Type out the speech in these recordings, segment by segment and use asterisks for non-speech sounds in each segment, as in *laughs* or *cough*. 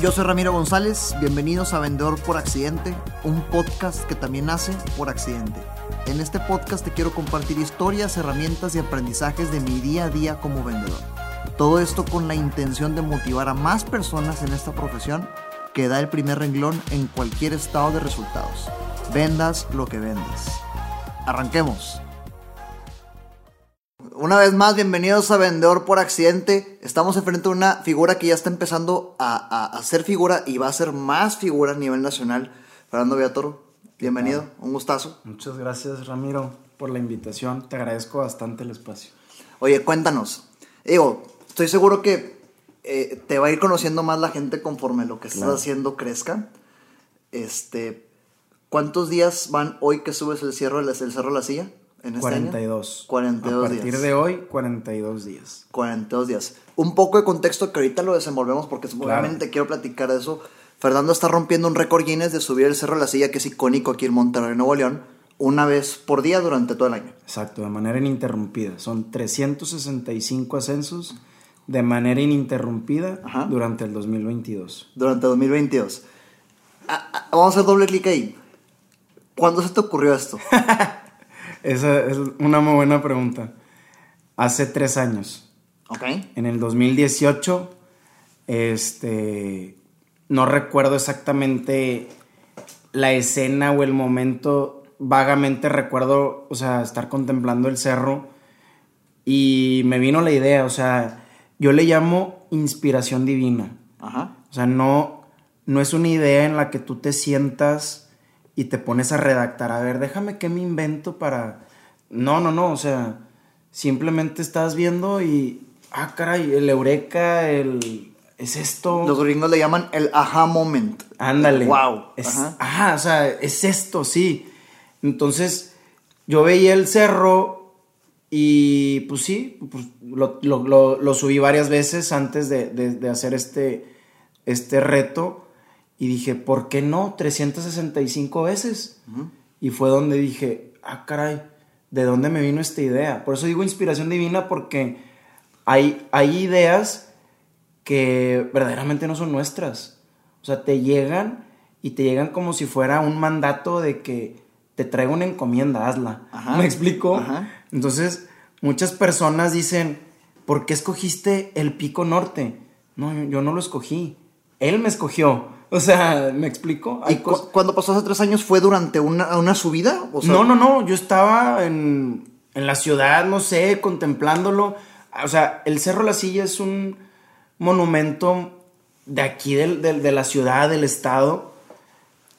Yo soy Ramiro González, bienvenidos a Vendedor por Accidente, un podcast que también nace por accidente. En este podcast te quiero compartir historias, herramientas y aprendizajes de mi día a día como vendedor. Todo esto con la intención de motivar a más personas en esta profesión que da el primer renglón en cualquier estado de resultados. Vendas lo que vendes. Arranquemos. Una vez más, bienvenidos a Vendedor por Accidente. Estamos enfrente de una figura que ya está empezando a, a, ser figura y va a ser más figura a nivel nacional. Fernando Villatoro, bienvenido, un gustazo. Muchas gracias, Ramiro, por la invitación. Te agradezco bastante el espacio. Oye, cuéntanos. Digo, estoy seguro que eh, te va a ir conociendo más la gente conforme lo que estás haciendo crezca. Este, ¿Cuántos días van hoy que subes el, cierre, el cerro de la silla? En 42. Este 42 A partir de hoy, 42 días. 42 días. Un poco de contexto que ahorita lo desenvolvemos porque seguramente quiero platicar de eso. Fernando está rompiendo un récord Guinness de subir el Cerro de la Silla, que es icónico aquí en Monterrey, Nuevo León, una vez por día durante todo el año. Exacto, de manera ininterrumpida. Son 365 ascensos de manera ininterrumpida durante el 2022. Durante el 2022. vamos a hacer doble clic ahí. ¿Cuándo se te ocurrió esto? *laughs* Esa es una muy buena pregunta. Hace tres años. Ok. En el 2018, este, no recuerdo exactamente la escena o el momento, vagamente recuerdo, o sea, estar contemplando el cerro y me vino la idea, o sea, yo le llamo inspiración divina. Ajá. O sea, no, no es una idea en la que tú te sientas y te pones a redactar, a ver, déjame qué me invento para... No, no, no, o sea, simplemente estás viendo y, ah, caray, el eureka, el... Es esto. Los gringos le llaman el aha moment. Ándale. Wow. ajá. o sea, es esto, sí. Entonces, yo veía el cerro y pues sí, pues, lo, subí varias veces antes de, de hacer este, este reto. Y dije, ¿por qué no? 365 veces. Y fue donde dije, ah, caray, ¿de dónde me vino esta idea? Por eso digo inspiración divina porque hay, hay ideas que verdaderamente no son nuestras. O sea, te llegan y te llegan como si fuera un mandato de que te traigo una encomienda, hazla. ¿Me explico? Entonces, muchas personas dicen, ¿por qué escogiste el pico norte? No, yo no lo escogí. Él me escogió. O sea, ¿me explico? ¿Y cuando pasó hace tres años fue durante una, subida? no, no, no. Yo estaba en, la ciudad, no sé, contemplándolo. O sea, el Cerro La Silla es un monumento de aquí, de la ciudad, del estado.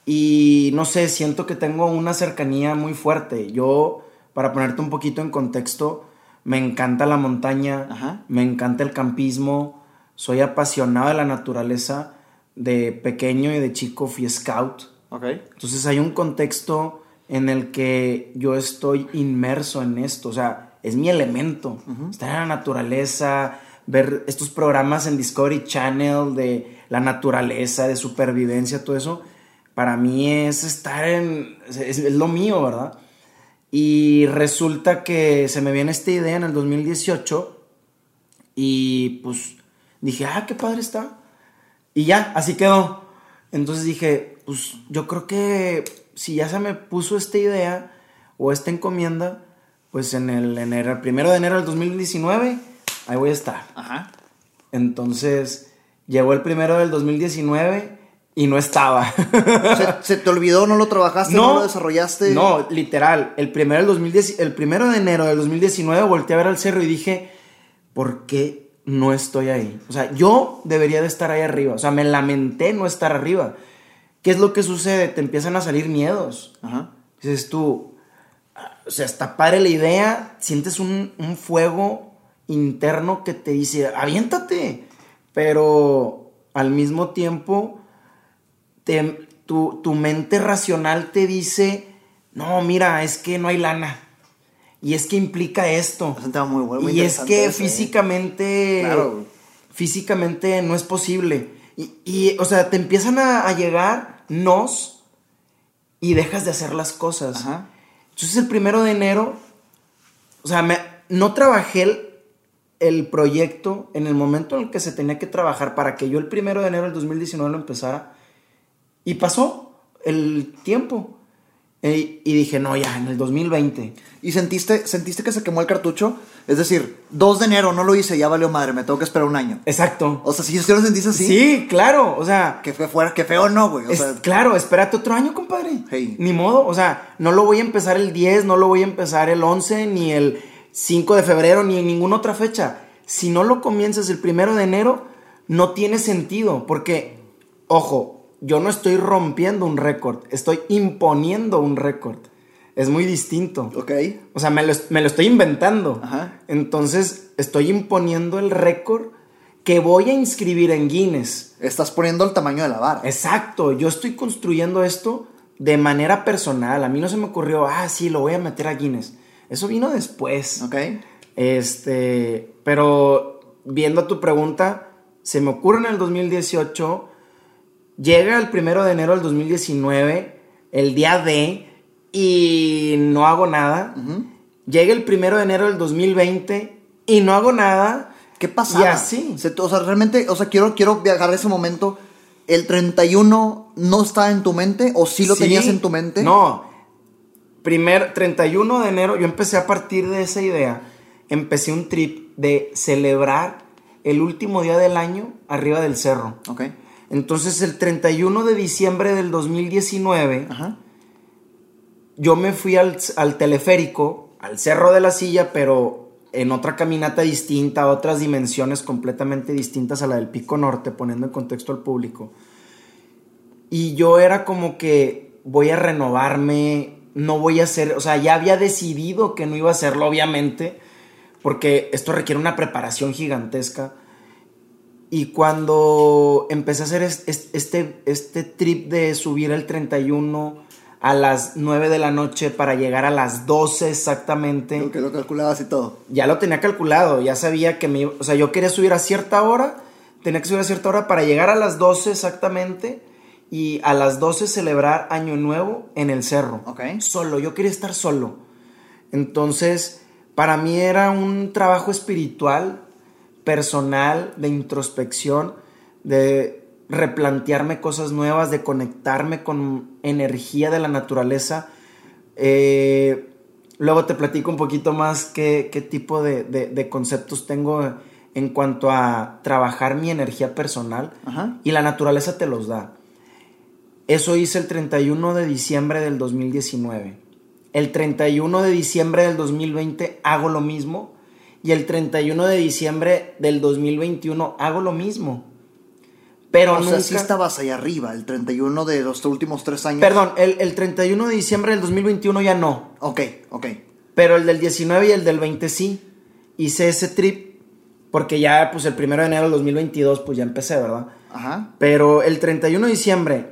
Y no sé, siento que tengo una cercanía muy fuerte. Yo, para ponerte un poquito en contexto, me encanta la montaña, me encanta el campismo, soy apasionado de la naturaleza de pequeño y de chico fui scout. Okay. Entonces hay un contexto en el que yo estoy inmerso en esto, o sea, es mi elemento, estar en la naturaleza, ver estos programas en Discovery Channel de la naturaleza, de supervivencia, todo eso, para mí es estar en, es, lo mío, ¿verdad? Y resulta que se me viene esta idea en el 2018 y pues dije, ah, qué padre está. Y ya, así quedó. Entonces dije, pues yo creo que si ya se me puso esta idea o esta encomienda, pues en el, enero, el primero de enero del 2019, ahí voy a estar. Ajá. Entonces, llegó el primero del 2019 y no estaba. ¿Se, te olvidó? ¿No lo trabajaste? ¿No, lo desarrollaste? No, literal. El primero, del 2010, el primero de enero del 2019 volteé a ver al cerro y dije, ¿por qué no estoy ahí. O sea, yo debería de estar ahí arriba. O sea, me lamenté no estar arriba. ¿Qué es lo que sucede? Te empiezan a salir miedos. Ajá. Dices tú, o sea, está padre la idea, sientes un, fuego interno que te dice, aviéntate. Pero al mismo tiempo, tu, tu mente racional te dice, no, mira, es que no hay lana. Y es que implica esto. y es que ¿eh? físicamente. Físicamente no es posible. Y, o sea, te empiezan a, llegar nos y dejas de hacer las cosas. Entonces, el primero de enero, o sea, me, no trabajé el proyecto en el momento en el que se tenía que trabajar para que yo el primero de enero del 2019 lo empezara. Y pasó el tiempo. Y dije, no, ya, en el 2020. ¿Y sentiste, sentiste que se quemó el cartucho? Es decir, 2 de enero no lo hice, ya valió madre, me tengo que esperar un año. Exacto. O sea, si ¿sí lo sentiste así. Sí, claro. O sea, Que fue fuera, que feo no, güey. O es- sea, claro, espérate otro año, compadre. Hey. Ni modo. O sea, no lo voy a empezar el 10, no lo voy a empezar el 11, ni el 5 de febrero, ni en ninguna otra fecha. Si no lo comienzas el primero de enero, no tiene sentido. Porque, ojo, yo no estoy rompiendo un récord, estoy imponiendo un récord. Es muy distinto. ok. O sea, me lo, me lo estoy inventando. Ajá. Entonces, estoy imponiendo el récord que voy a inscribir en Guinness. Estás poniendo el tamaño de la vara. Exacto, yo estoy construyendo esto de manera personal. A mí no se me ocurrió, ah, sí, lo voy a meter a Guinness. Eso vino después. Ok. Este, pero viendo tu pregunta, se me ocurre en el 2018, llega el primero de enero del 2019, el día de, y no hago nada. Llega el primero de enero del 2020 y no hago nada. ¿Qué pasaba? Y así. Se- o sea, realmente, o sea, quiero, quiero viajar a ese momento. ¿El 31 no estaba en tu mente o sí lo Sí. tenías en tu mente? No. Primer 31 de enero, yo empecé a partir de esa idea. Empecé un trip de celebrar el último día del año arriba del cerro. Ok. Entonces, el 31 de diciembre del 2019, Ajá. yo me fui al, al teleférico, al Cerro de la Silla, pero en otra caminata distinta, otras dimensiones completamente distintas a la del Pico Norte, poniendo en contexto al público. Y yo era como que voy a renovarme, no voy a hacer, o sea, ya había decidido que no iba a hacerlo, obviamente, porque esto requiere una preparación gigantesca. Y cuando empecé a hacer es- es- este, este trip de subir el 31 a las 9 de la noche para llegar a las 12 exactamente, Lo que lo calculabas y todo. ya lo tenía calculado, ya sabía que me o sea, yo quería subir a cierta hora, tenía que subir a cierta hora para llegar a las 12 exactamente y a las 12 celebrar Año Nuevo en el cerro. Ok. Solo, yo quería estar solo. Entonces, para mí era un trabajo espiritual, personal, de introspección, de replantearme cosas nuevas, de conectarme con energía de la naturaleza. Eh, luego te platico un poquito más qué, qué tipo de, de- de conceptos tengo en cuanto a trabajar mi energía personal. Ajá. Y la naturaleza te los da. Eso hice el 31 de diciembre del 2019. El 31 de diciembre del 2020 hago lo mismo. Y el 31 de diciembre del 2021 hago lo mismo. Pero o sea, nunca... sí estabas ahí arriba, el 31 de los últimos tres años. Perdón, el, el 31 de diciembre del 2021 ya no. Ok, ok. Pero el del 19 y el del 20 sí. Hice ese trip porque ya pues el 1 de enero del 2022 pues ya empecé, ¿verdad? Ajá. Pero el 31 de diciembre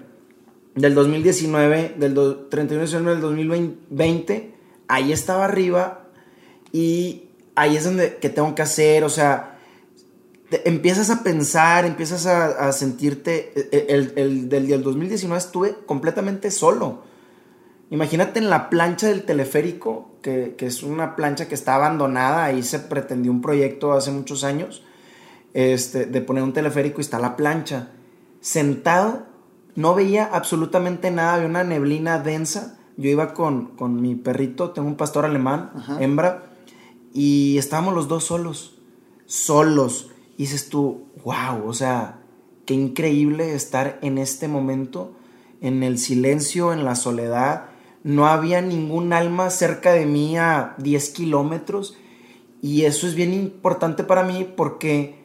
del 2019, del do- 31 de diciembre del 2020, ahí estaba arriba y ahí es donde que tengo que hacer, o sea, te- empiezas a pensar, empiezas a, a sentirte, e- el, el del, del 2019 estuve completamente solo. Imagínate en la plancha del teleférico, que, que es una plancha que está abandonada, ahí se pretendió un proyecto hace muchos años, este, de poner un teleférico y está la plancha. Sentado, no veía absolutamente nada, había una neblina densa. Yo iba con, con mi perrito, tengo un pastor alemán, Ajá. hembra, y estábamos los dos solos, solos. Y dices tú, wow, o sea, qué increíble estar en este momento, en el silencio, en la soledad. No había ningún alma cerca de mí a 10 kilómetros. Y eso es bien importante para mí porque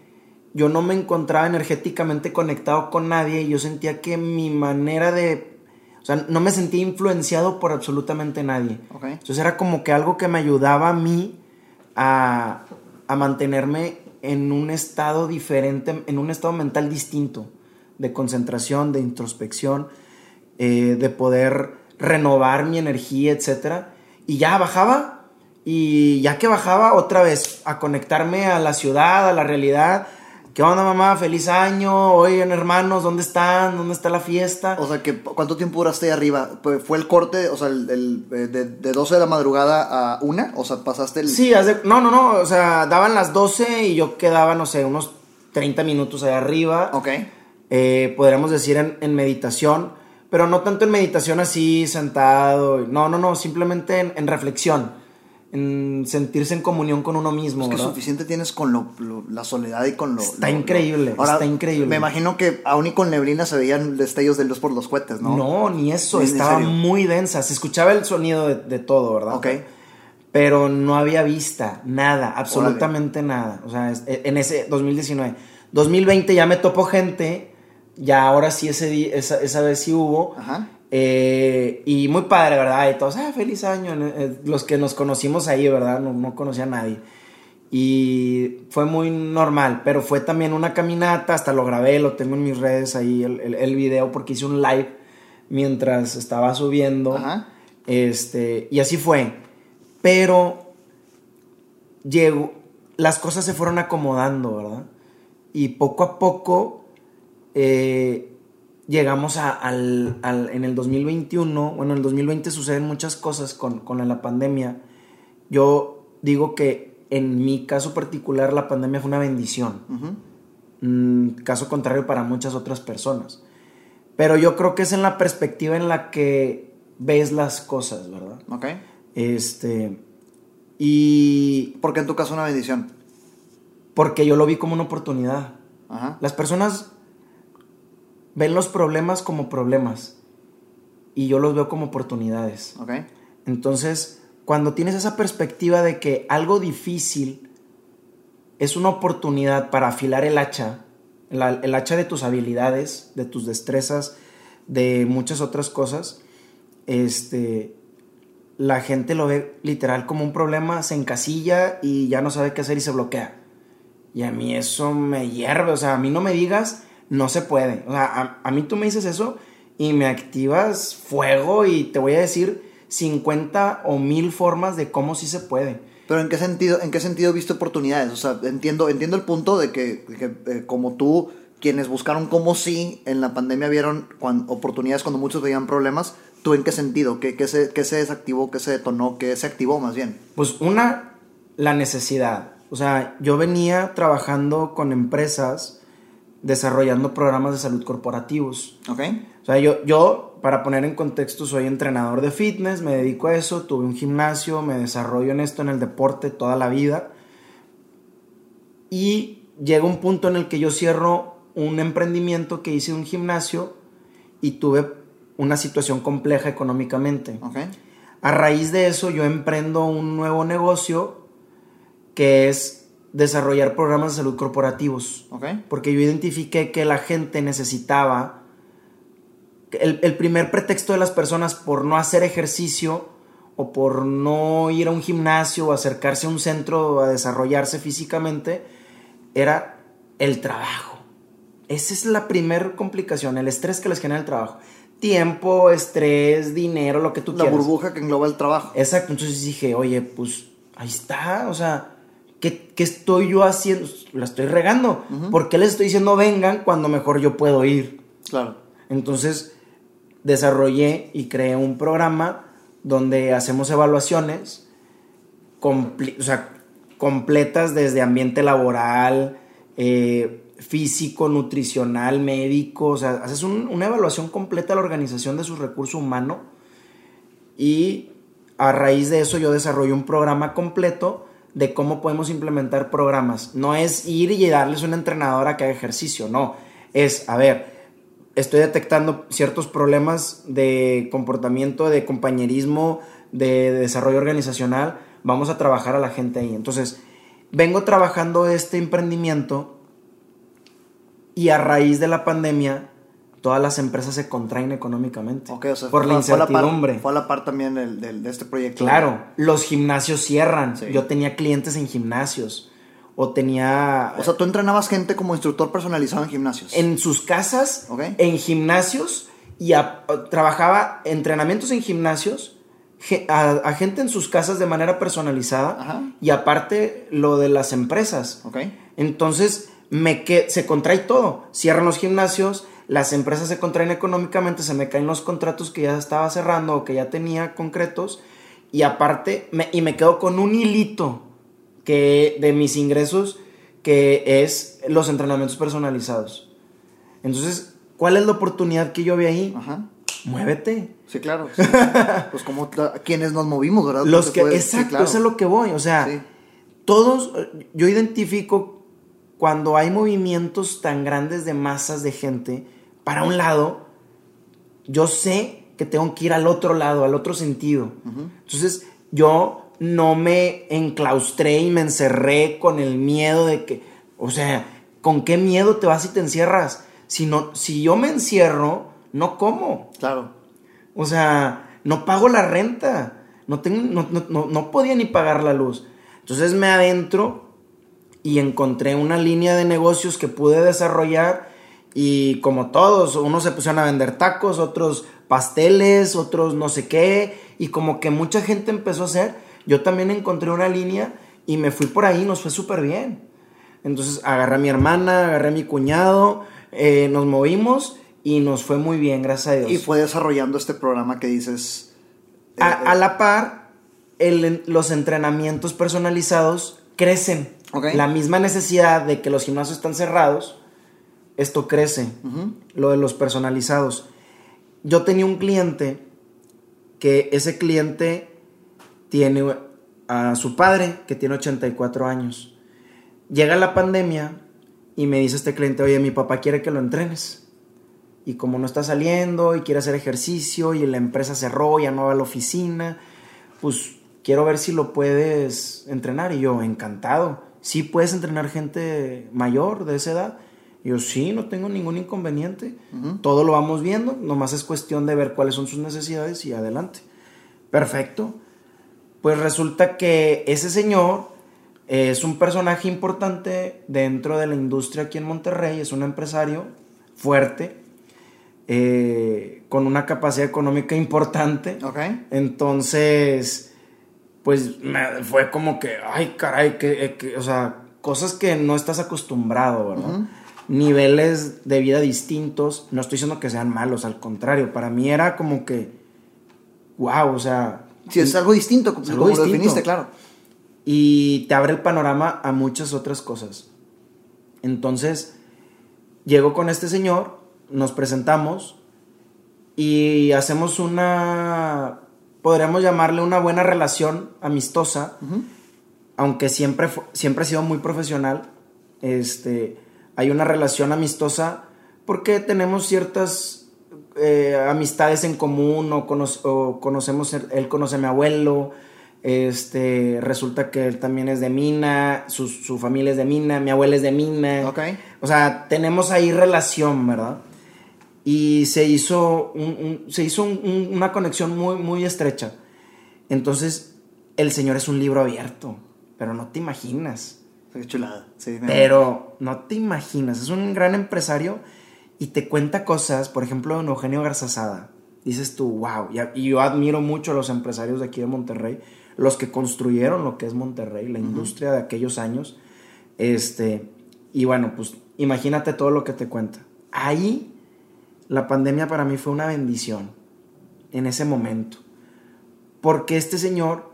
yo no me encontraba energéticamente conectado con nadie y yo sentía que mi manera de... O sea, no me sentía influenciado por absolutamente nadie. Ok. Entonces era como que algo que me ayudaba a mí a, mantenerme en un estado diferente, en un estado mental distinto, de concentración, de introspección, eh, de poder renovar mi energía, etc. Y ya bajaba, y ya que bajaba otra vez a conectarme a la ciudad, a la realidad, ¿Qué onda, mamá? Feliz año. Oigan, hermanos, ¿dónde están? ¿Dónde está la fiesta? O sea, que, ¿cuánto tiempo duraste ahí arriba? Pues, ¿Fue el corte, o sea, el, el- eh, de, de 12 de la madrugada a 1? O sea, pasaste el... Sí, haz de- no, no, no. O sea, daban las 12 y yo quedaba, no sé, unos 30 minutos allá arriba. Ok. Eh, podríamos decir en, en meditación, pero no tanto en meditación así, sentado. No, no, no, simplemente en, en reflexión. En sentirse en comunión con uno mismo. Es que ¿verdad? suficiente tienes con lo, lo- la soledad y con lo... Está lo- increíble, está increíble. Me imagino que aún y con neblina se veían destellos de luz por los cohetes, ¿no? No, ni eso, estaba muy densa. Se escuchaba el sonido de, de todo, ¿verdad? Ok. Pero no había vista, nada, absolutamente nada. O sea, en ese 2019. 2020 ya me topó gente, ya ahora sí ese esa, esa vez sí hubo. Ajá. Eh, y muy padre, ¿verdad? Y todos, ah, feliz año. Eh, Los que nos conocimos ahí, ¿verdad? No, no conocía a nadie. Y fue muy normal, pero fue también una caminata, hasta lo grabé, lo tengo en mis redes ahí, el, el- el video, porque hice un live mientras estaba subiendo. Ajá. Este, y así fue. Pero llegó, las cosas se fueron acomodando, ¿verdad? Y poco a poco eh, llegamos a- al, al- en el 2021, bueno, en el 2020 suceden muchas cosas con, con la pandemia. Yo digo que en mi caso particular la pandemia fue una bendición. Mm, caso contrario para muchas otras personas. Pero yo creo que es en la perspectiva en la que ves las cosas, ¿verdad? Ok. Este. Y. ¿Por qué en tu caso una bendición? Porque yo lo vi como una oportunidad. Ajá. Las personas ven los problemas como problemas. Y yo los veo como oportunidades. Ok. Entonces, cuando tienes esa perspectiva de que algo difícil es una oportunidad para afilar el hacha, el hacha de tus habilidades, de tus destrezas, de muchas otras cosas, este, la gente lo ve literal como un problema, se encasilla y ya no sabe qué hacer y se bloquea. Y a mí eso me hierve, o sea, a mí no me digas, no se puede. O sea, a, a mí tú me dices eso y me activas fuego y te voy a decir 50 o mil formas de cómo sí se puede. Pero en qué sentido, en qué sentido viste oportunidades? O sea, entiendo, entiendo el punto de que, que, eh, como tú, quienes buscaron como sí en la pandemia vieron cuan- oportunidades cuando muchos veían problemas. ¿Tú en qué sentido? ¿Qué, qué se, qué se desactivó? ¿Qué se detonó? ¿Qué se activó más bien? Pues una, la necesidad. O sea, yo venía trabajando con empresas desarrollando programas de salud corporativos. ¿Ok? O sea, yo, yo, para poner en contexto, soy entrenador de fitness, me dedico a eso, tuve un gimnasio, me desarrollo en esto, en el deporte, toda la vida. Y llega un punto en el que yo cierro un emprendimiento que hice un gimnasio y tuve una situación compleja económicamente. ¿Ok? A raíz de eso yo emprendo un nuevo negocio que es desarrollar programas de salud corporativos. Porque yo identifiqué que la gente necesitaba... El, el primer pretexto de las personas por no hacer ejercicio o por no ir a un gimnasio o acercarse a un centro a desarrollarse físicamente era el trabajo. Esa es la primera complicación, el estrés que les genera el trabajo. Tiempo, estrés, dinero, lo que tú La quieras. burbuja que engloba el trabajo. Exacto, entonces dije, oye, pues ahí está, o sea, ¿qué, qué estoy yo haciendo? La estoy regando. ¿Por qué les estoy diciendo vengan cuando mejor yo puedo ir? Claro. Entonces desarrollé y creé un programa donde hacemos evaluaciones compli- o sea, completas desde ambiente laboral, eh, físico, nutricional, médico, o sea, haces un- una evaluación completa de la organización de su recurso humano y a raíz de eso yo desarrollo un programa completo de cómo podemos implementar programas. No es ir y darles una entrenadora que haga ejercicio, no. Es, a ver, estoy detectando ciertos problemas de comportamiento, de compañerismo, de, desarrollo organizacional. Vamos a trabajar a la gente ahí. Entonces, vengo trabajando este emprendimiento y a raíz de la pandemia, todas las empresas se contraen económicamente. Ok, o sea, por fue, la fue la par- incertidumbre. Fue a la par también del- del- de este proyecto. Claro, los gimnasios cierran. Sí. Yo tenía clientes en gimnasios. O tenía. O sea, tú entrenabas gente como instructor personalizado en gimnasios. en sus casas, Ok. en gimnasios. Y a- trabajaba entrenamientos en gimnasios. A, a gente en sus casas de manera personalizada. Ajá. Y aparte, lo de las empresas. ¿Ok? Entonces, me que se contrae todo. Cierran los gimnasios, las empresas se contraen económicamente, se me caen los contratos que ya estaba cerrando o que ya tenía concretos. Y aparte, me, y me quedo con un hilito que, de mis ingresos que es los entrenamientos personalizados. Entonces, ¿cuál es la oportunidad que yo vi ahí? Ajá. Muévete. Sí, claro. *laughs* sí. pues como quienes nos movimos, ¿verdad? Los que, sí, exacto, claro. eso es lo que voy. O sea, Sí. todos, yo identifico cuando hay movimientos tan grandes de masas de gente para un lado, yo sé que tengo que ir al otro lado, al otro sentido. Entonces, yo no me enclaustré y me encerré con el miedo de que, o sea, ¿con qué miedo te vas y te encierras? Si, no, si yo me encierro, no como. Claro. O sea, no pago la renta. No, tengo, no, no- no- no podía ni pagar la luz. Entonces me adentro y encontré una línea de negocios que pude desarrollar y como todos, unos se pusieron a vender tacos, otros pasteles, otros no sé qué, y como que mucha gente empezó a hacer, yo también encontré una línea y me fui por ahí, nos fue súper bien. Entonces agarré a mi hermana, agarré a mi cuñado, eh, nos movimos y nos fue muy bien, gracias a Dios. Y fue desarrollando este programa que dices. eh, A, eh, a la par, el- los entrenamientos personalizados crecen. La misma necesidad de que los gimnasios están cerrados, esto crece, lo de los personalizados. Yo tenía un cliente que ese cliente tiene a su padre que tiene 84 años. Llega la pandemia y me dice este cliente, oye, mi papá quiere que lo entrenes. Y como no está saliendo y quiere hacer ejercicio y la empresa cerró, ya no va a la oficina, pues quiero ver si lo puedes entrenar. Y yo, encantado. Sí, puedes entrenar gente mayor de esa edad. Y yo, sí, no tengo ningún inconveniente. Todo lo vamos viendo, nomás es cuestión de ver cuáles son sus necesidades y adelante. Perfecto. Pues resulta que ese señor es un personaje importante dentro de la industria aquí en Monterrey, es un empresario fuerte, eh, con una capacidad económica importante. Ok. Entonces, pues me- fue como que, ay, caray, que, eh, que- o sea, cosas que no estás acostumbrado, ¿verdad? Niveles de vida distintos. No estoy diciendo que sean malos, al contrario, para mí era como que, wow, o sea, Si es algo distinto, como, algo como lo distinto. definiste, claro. y te abre el panorama a muchas otras cosas. Entonces, llego con este señor, nos presentamos y hacemos una, podríamos llamarle una buena relación amistosa, aunque siempre, siempre ha sido muy profesional. Este, hay una relación amistosa porque tenemos ciertas eh, amistades en común o, cono- o conocemos, él conoce a mi abuelo, este, resulta que él también es de Mina, su, su familia es de Mina, mi abuela es de Mina. O sea, tenemos ahí relación, ¿verdad? Y se hizo, un- un- se hizo un- un- una conexión muy, muy estrecha. Entonces, el Señor es un libro abierto, pero no te imaginas. Qué chulada. Sí, Pero no te imaginas, es un gran empresario y te cuenta cosas, por ejemplo, don Eugenio Garzazada. Dices tú, wow, y yo admiro mucho a los empresarios de aquí de Monterrey, los que construyeron lo que es Monterrey, la industria de aquellos años. Este, y bueno, pues imagínate todo lo que te cuenta. Ahí la pandemia para mí fue una bendición en ese momento. Porque este señor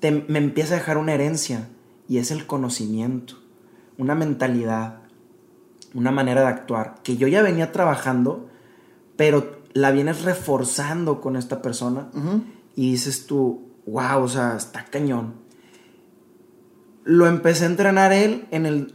te- me empieza a dejar una herencia y es el conocimiento, una mentalidad, una manera de actuar que yo ya venía trabajando, pero la vienes reforzando con esta persona y dices tú, wow, o sea, está cañón. Lo empecé a entrenar él en el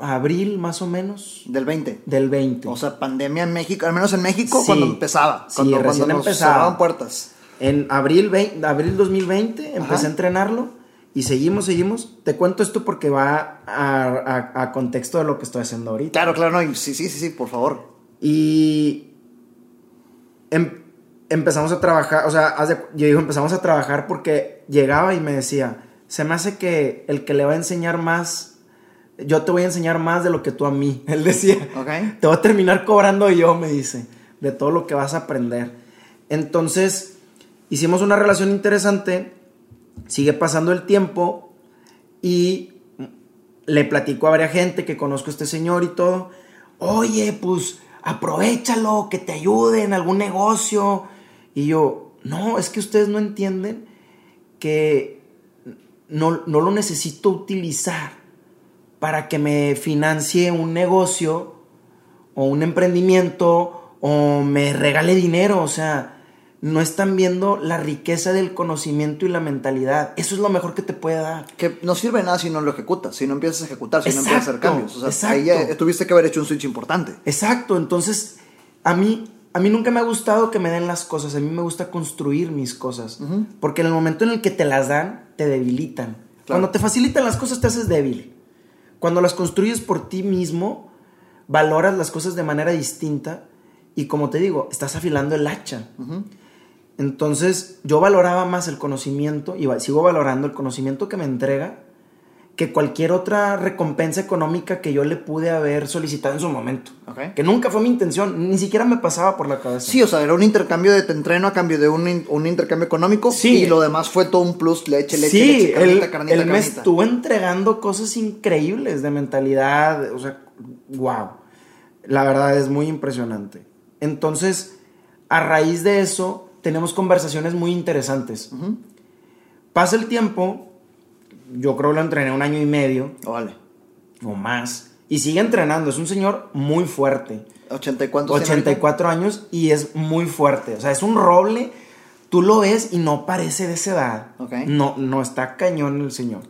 abril más o menos Del 20. del 20. O sea, pandemia en México, al menos en México, Sí. cuando empezaba. Sí, Cuando, recién cuando nos empezaba. cerraban puertas. En abril, 20 abril 2020 empecé Ajá. a entrenarlo y seguimos, seguimos. Te cuento esto porque va a, a- a contexto de lo que estoy haciendo ahorita. Claro, claro, no. Sí, sí, sí, sí, por favor. Y em- empezamos a trabajar, o sea, de- yo digo, empezamos a trabajar porque llegaba y me decía, se me hace que el que le va a enseñar más, yo te voy a enseñar más de lo que tú a mí. *laughs* Él decía, Ok. te voy a terminar cobrando yo, me dice, de todo lo que vas a aprender. Entonces, hicimos una relación interesante, sigue pasando el tiempo y le platico a varias gente que conozco a este señor y todo. Oye, pues aprovechalo, que te ayude en algún negocio. Y yo, no, es que ustedes no entienden que no, no lo necesito utilizar para que me financie un negocio o un emprendimiento o me regale dinero. O sea, no están viendo la riqueza del conocimiento y la mentalidad. Eso es lo mejor que te puede dar. Que no sirve nada si no lo ejecutas, si no empiezas a ejecutar, si no empiezas a hacer cambios. O sea, exacto. ahí ya tuviste que haber hecho un switch importante. Exacto, entonces a mí, a mí nunca me ha gustado que me den las cosas, a mí me gusta construir mis cosas, porque en el momento en el que te las dan, te debilitan. Cuando te facilitan las cosas, te haces débil. Cuando las construyes por ti mismo, valoras las cosas de manera distinta y como te digo, estás afilando el hacha. Entonces yo valoraba más el conocimiento y sigo valorando el conocimiento que me entrega que cualquier otra recompensa económica que yo le pude haber solicitado en su momento. Ok. Que nunca fue mi intención, ni siquiera me pasaba por la cabeza. Sí, o sea, era un intercambio de te entreno a cambio de un, in- un intercambio económico. Sí. Y lo demás fue todo un plus, leche, leche, sí, leche, carnita, él, carnita, él me estuvo entregando cosas increíbles de mentalidad, o sea, wow. La verdad es muy impresionante. Entonces, a raíz de eso, tenemos conversaciones muy interesantes. Pasa el tiempo, yo creo que lo entrené un año y medio Oh, vale. o más, y sigue entrenando. Es un señor muy fuerte. 80 y cuántos tiene 84 años y es muy fuerte. O sea, es un roble. Tú lo ves y no parece de esa edad. Ok. No, no está cañón el señor.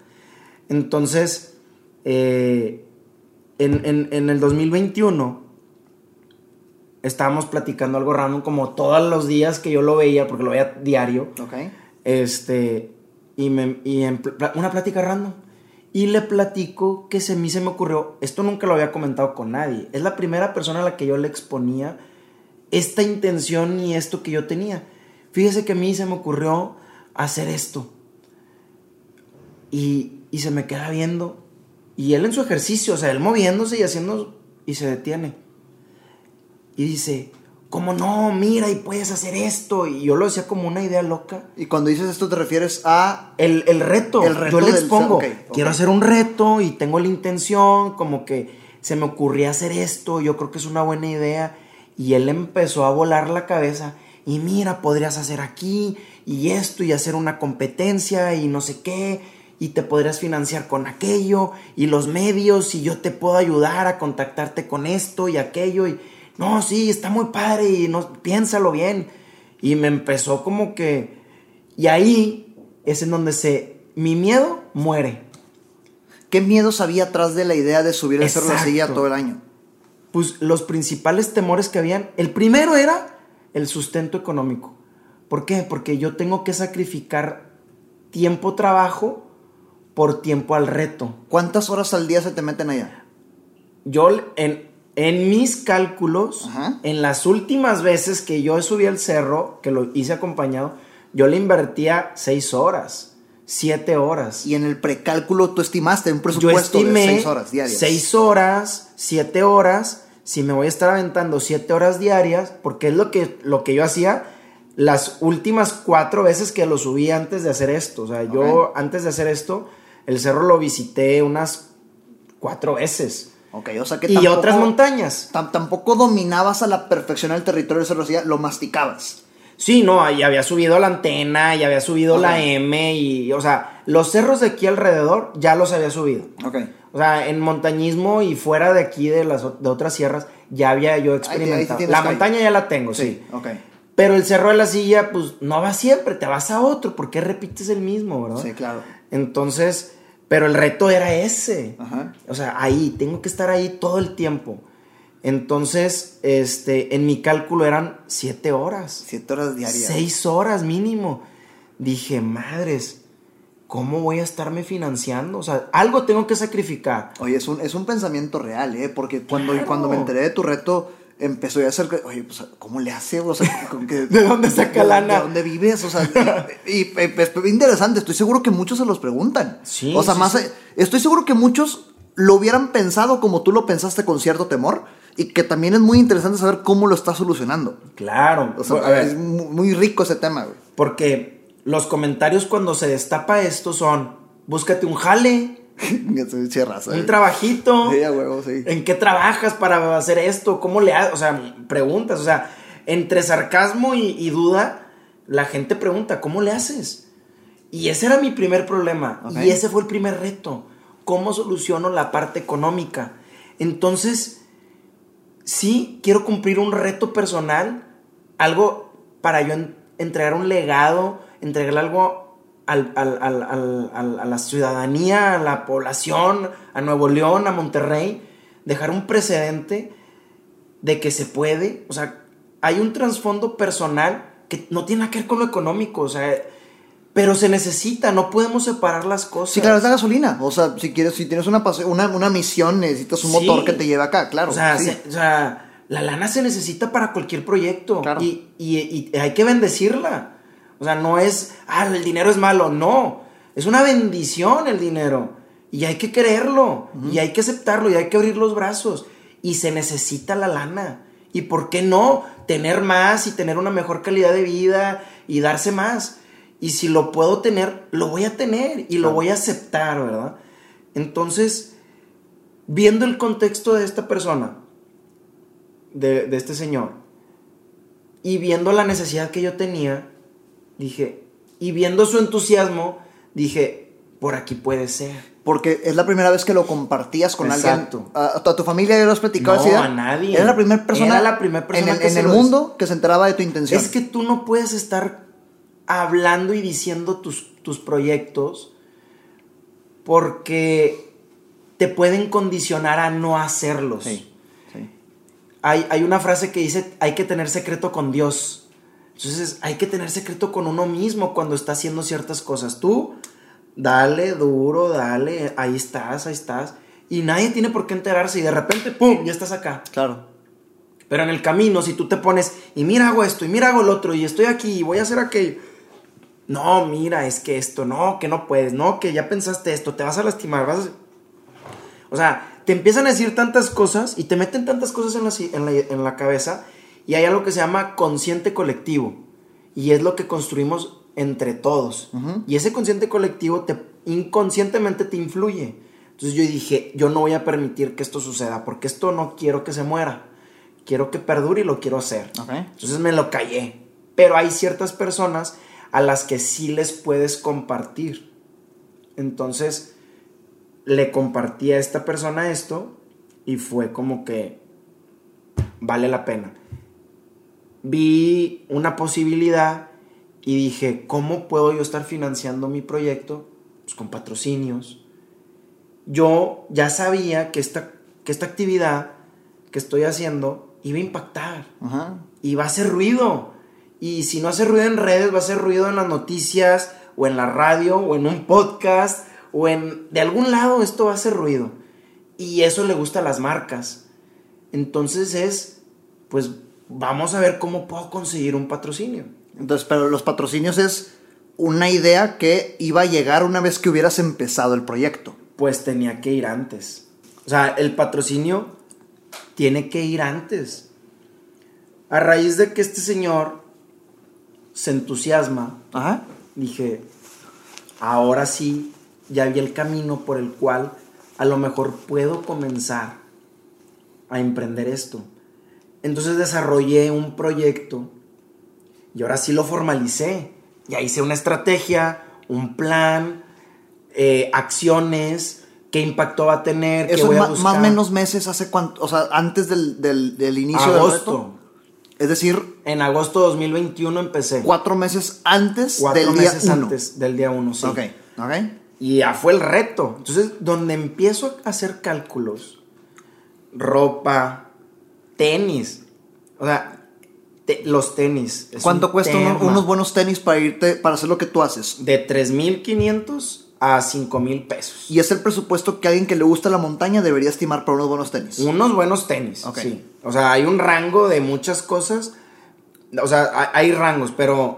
Entonces, eh, en, en- en el 2021 estábamos platicando algo random como todos los días que yo lo veía, porque lo veía diario. Ok. Este, y, me, y en pl- una plática random. Y le platico que se, a mí se me ocurrió, esto nunca lo había comentado con nadie, es la primera persona a la que yo le exponía esta intención y esto que yo tenía. Fíjese que a mí se me ocurrió hacer esto. Y, y se me queda viendo. Y él en su ejercicio, o sea, él moviéndose y haciendo, y se detiene. Y dice, ¿cómo no? Mira, y puedes hacer esto. Y yo lo decía como una idea loca. Y cuando dices esto te refieres a... El, el reto, El reto yo le expongo, quiero hacer un reto y tengo la intención, como que se me ocurría hacer esto, yo creo que es una buena idea. Y él empezó a volar la cabeza y mira, podrías hacer aquí y esto y hacer una competencia y no sé qué y te podrías financiar con aquello y los medios y yo te puedo ayudar a contactarte con esto y aquello y no, sí, está muy padre y no, piénsalo bien. Y me empezó como que... Y ahí es en donde se... Mi miedo muere. ¿Qué miedos había atrás de la idea de subir el cerro de la silla todo el año? Pues los principales temores que habían... El primero era el sustento económico. ¿Por qué? Porque yo tengo que sacrificar tiempo trabajo por tiempo al reto. ¿Cuántas horas al día se te meten allá? Yo en, en mis cálculos, Ajá. en las últimas veces que yo subí el cerro, que lo hice acompañado, yo le invertía seis horas, siete horas. Y en el precálculo tú estimaste un yo presupuesto estimé de 6 horas diarias. seis horas, siete horas, si me voy a estar aventando siete horas diarias, porque es lo que, lo que yo hacía las últimas cuatro veces que lo subí antes de hacer esto. O sea, yo antes de hacer esto, el cerro lo visité unas cuatro veces. Ok, o sea que Y tampoco, otras montañas. tam- tampoco dominabas a la perfección el territorio del cerro de la silla, lo masticabas. Sí, no, y había subido la antena, y había subido la M, y, o sea, los cerros de aquí alrededor ya los había subido. Ok. O sea, en montañismo y fuera de aquí de las de otras sierras ya había yo ahí experimentado. la calle. montaña ya la tengo, sí. Sí, ok. Pero el cerro de la silla, pues no va siempre, te vas a otro, ¿por qué repites el mismo, verdad? Sí, claro. Entonces, pero el reto era ese. Ajá. O sea, ahí, tengo que estar ahí todo el tiempo. Entonces, este, en mi cálculo eran siete horas. 7 horas diarias. Seis horas mínimo. Dije, madres, ¿cómo voy a estarme financiando? O sea, algo tengo que sacrificar. Oye, es un, es un pensamiento real, ¿eh? Porque cuando, Claro. cuando me enteré de tu reto, empezó ya a que, oye, pues, ¿cómo le hace? O sea, con *laughs* ¿De dónde saca lana? ¿De dónde vives? O sea, y, y, es interesante, estoy seguro que muchos se los preguntan. Sí, O sea, sí, más, sí. estoy seguro que muchos lo hubieran pensado como tú lo pensaste con cierto temor y que también es muy interesante saber cómo lo estás solucionando. Claro. O sea, a ver, es mu- muy rico ese tema, güey. porque los comentarios cuando se destapa esto son, búscate un jale, *laughs* Sí, raza, Un eh. trabajito. Sí, a huevo, sí. ¿En qué trabajas para hacer esto? ¿Cómo le haces? O sea, preguntas. O sea, entre sarcasmo y, y duda, la gente pregunta, ¿cómo le haces? Y ese era mi primer problema. Y ese fue el primer reto. ¿Cómo soluciono la parte económica? Entonces, sí, quiero cumplir un reto personal, algo para yo en- entregar un legado, entregar algo al- al- al- a la ciudadanía, a la población, a Nuevo León, a Monterrey, dejar un precedente de que se puede, o sea, hay un trasfondo personal que no tiene nada que ver con lo económico, o sea, pero se necesita, no podemos separar las cosas. Sí, claro, es la gasolina. O sea, si quieres, si tienes una, una, una misión, necesitas un Sí. motor que te lleve acá, claro. O sea, sí. se- o sea, la lana se necesita para cualquier proyecto. Claro. Y, y- y hay que bendecirla. O sea, no es, ah, el dinero es malo. No. Es una bendición el dinero. Y hay que creerlo. Y hay que aceptarlo. Y hay que abrir los brazos. Y se necesita la lana. ¿Y por qué no? Tener más y tener una mejor calidad de vida y darse más. Y si lo puedo tener, lo voy a tener y lo voy a aceptar, ¿verdad? Entonces, viendo el contexto de esta persona, de, de este señor, y viendo la necesidad que yo tenía, dije, y viendo su entusiasmo, dije, por aquí puede ser. Porque es la primera vez que lo compartías con Exacto. alguien. ¿A, a tu familia ya lo has platicado No, a nadie. Era la primera persona, Era la primera persona en el, que en se el mundo que se enteraba de tu intención. Es que tú no puedes estar hablando y diciendo tus, tus proyectos porque te pueden condicionar a no hacerlos. Sí, sí. Hay, hay una frase que dice, hay que tener secreto con Dios. Entonces, hay que tener secreto con uno mismo cuando está haciendo ciertas cosas. Tú, dale duro, dale, ahí estás, ahí estás. Y nadie tiene por qué enterarse y de repente, ¡pum!, ya estás acá. Claro. Pero en el camino, si tú te pones, y mira, hago esto, y mira, hago el otro, y estoy aquí, y voy a hacer aquello. No, mira, es que esto, no, que no puedes, no, que ya pensaste esto, te vas a lastimar, vas a... O sea, te empiezan a decir tantas cosas y te meten tantas cosas en la, en la, en la cabeza y hay algo que se llama consciente colectivo y es lo que construimos entre todos. Y ese consciente colectivo te inconscientemente te influye. Entonces yo dije, yo no voy a permitir que esto suceda porque esto no quiero que se muera. Quiero que perdure y lo quiero hacer. Entonces me lo callé. Pero hay ciertas personas a las que sí les puedes compartir. Entonces le compartí a esta persona esto y fue como que vale la pena. Vi una posibilidad y dije, ¿cómo puedo yo estar financiando mi proyecto? Pues con patrocinios. Yo ya sabía que esta, que esta actividad que estoy haciendo iba a impactar Ajá. y va a hacer ruido. Y si no hace ruido en redes, va a hacer ruido en las noticias, o en la radio, o en un podcast, o en. De algún lado esto va a hacer ruido. Y eso le gusta a las marcas. Entonces es. Pues vamos a ver cómo puedo conseguir un patrocinio. Entonces, pero los patrocinios es una idea que iba a llegar una vez que hubieras empezado el proyecto. Pues tenía que ir antes. O sea, el patrocinio tiene que ir antes. A raíz de que este señor se entusiasma, Ajá. dije, ahora sí, ya vi el camino por el cual a lo mejor puedo comenzar a emprender esto. Entonces desarrollé un proyecto y ahora sí lo formalicé. Ya hice una estrategia, un plan, eh, acciones, qué impacto va a tener, qué Eso voy es a buscar. más o menos meses hace cuánto, o sea, antes del, del- del inicio del agosto. reto. Es decir, En agosto de 2021 empecé. cuatro meses antes Cuatro del día uno. antes del día 1, sí. Ok, ok. Y ya fue el reto. Entonces, donde empiezo a hacer cálculos, ropa, tenis, o sea, te- los tenis. ¿Cuánto un cuesta uno- tema. unos buenos tenis para irte, para hacer lo que tú haces? De 3.500 a 5.000 pesos. Y es el presupuesto que alguien que le gusta la montaña debería estimar para unos buenos tenis. Unos buenos tenis, sí. O sea, hay un rango de muchas cosas. O sea, hay, hay rangos, pero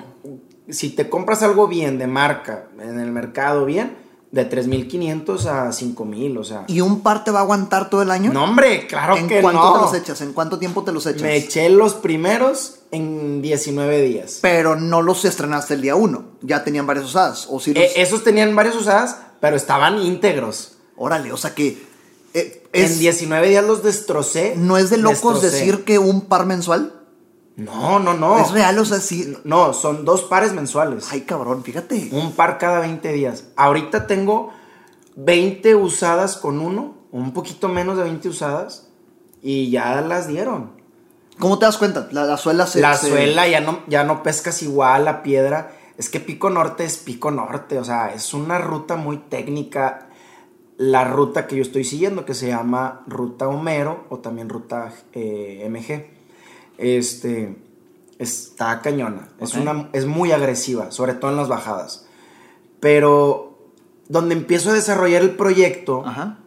si te compras algo bien de marca en el mercado bien, de 3.500 a 5.000, o sea. ¿Y un par te va a aguantar todo el año? No, hombre, claro ¿En que cuánto no. te los echas? ¿En cuánto tiempo te los echas? Me eché los primeros en 19 días. Pero no los estrenaste el día uno. Ya tenían varias usadas. O si los... Eh, esos tenían varias usadas, pero estaban íntegros. Órale, o sea que eh, en 19 días los destrocé. ¿No es de locos destrocé. decir que un par mensual? No, no, no. Es real, o sea, sí. No, son dos pares mensuales. Ay, cabrón, fíjate. Un par cada 20 días. Ahorita tengo 20 usadas con uno, un poquito menos de 20 usadas, y ya las dieron. ¿Cómo te das cuenta? La, la suela se. La se- suela ya no, ya no pescas igual la piedra. Es que Pico Norte es Pico Norte, o sea, es una ruta muy técnica. La ruta que yo estoy siguiendo, que se llama Ruta Homero o también Ruta eh, MG. Este está cañona. Es, una, es muy agresiva, sobre todo en las bajadas. Pero donde empiezo a desarrollar el proyecto, Ajá.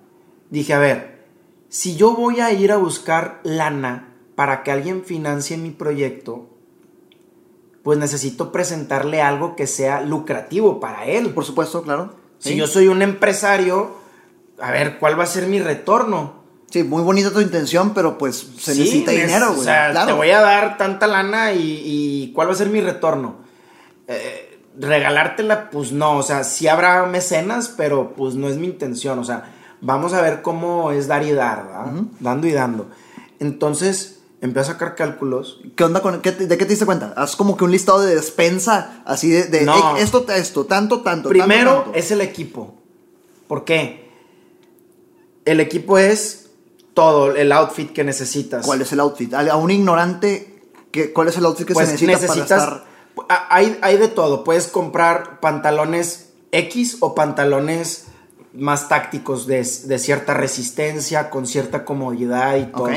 dije, a ver, si yo voy a ir a buscar lana para que alguien financie mi proyecto, pues necesito presentarle algo que sea lucrativo para él. Por supuesto, claro. Si Sí. yo soy un empresario, a ver, ¿cuál va a ser mi retorno? Sí, muy bonita tu intención, pero pues se Sí, necesita dinero, güey. O sea, claro. te voy a dar tanta lana y, y ¿cuál va a ser mi retorno? Eh, regalártela, pues no, o sea, sí habrá mecenas, pero pues no es mi intención, o sea, vamos a ver cómo es dar y dar, ¿verdad? Dando y dando. Entonces, empecé a sacar cálculos. ¿Qué onda con qué de qué te diste cuenta? Haz como que un listado de despensa, así de, de, No. "Ey, esto, esto, tanto, tanto. Primero tanto, tanto". es el equipo. ¿Por qué? El equipo es todo, el outfit que necesitas. ¿Cuál es el outfit? A un ignorante, ¿qué, ¿cuál es el outfit que pues se necesita necesitas para estar? hay, hay de todo puedes comprar pantalones X o pantalones más tácticos de, de cierta resistencia con cierta comodidad y todo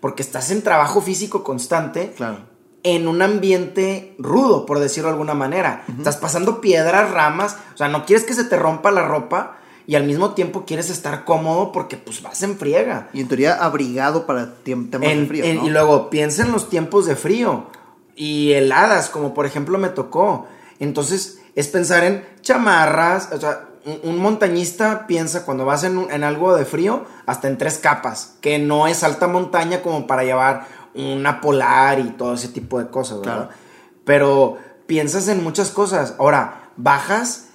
porque estás en trabajo físico constante Claro. en un ambiente rudo por decirlo de alguna manera estás pasando piedras ramas o sea no quieres que se te rompa la ropa y al mismo tiempo quieres estar cómodo porque pues vas en friega Y en teoría abrigado para temas de frío, en- ¿no? Y luego piensa en los tiempos de frío y heladas, como por ejemplo me tocó. Entonces es pensar en chamarras, o sea, un, un montañista piensa cuando vas en, un- en algo de frío hasta en tres capas, que no es alta montaña como para llevar una polar y todo ese tipo de cosas, ¿verdad? Claro. Pero piensas en muchas cosas. Ahora, bajas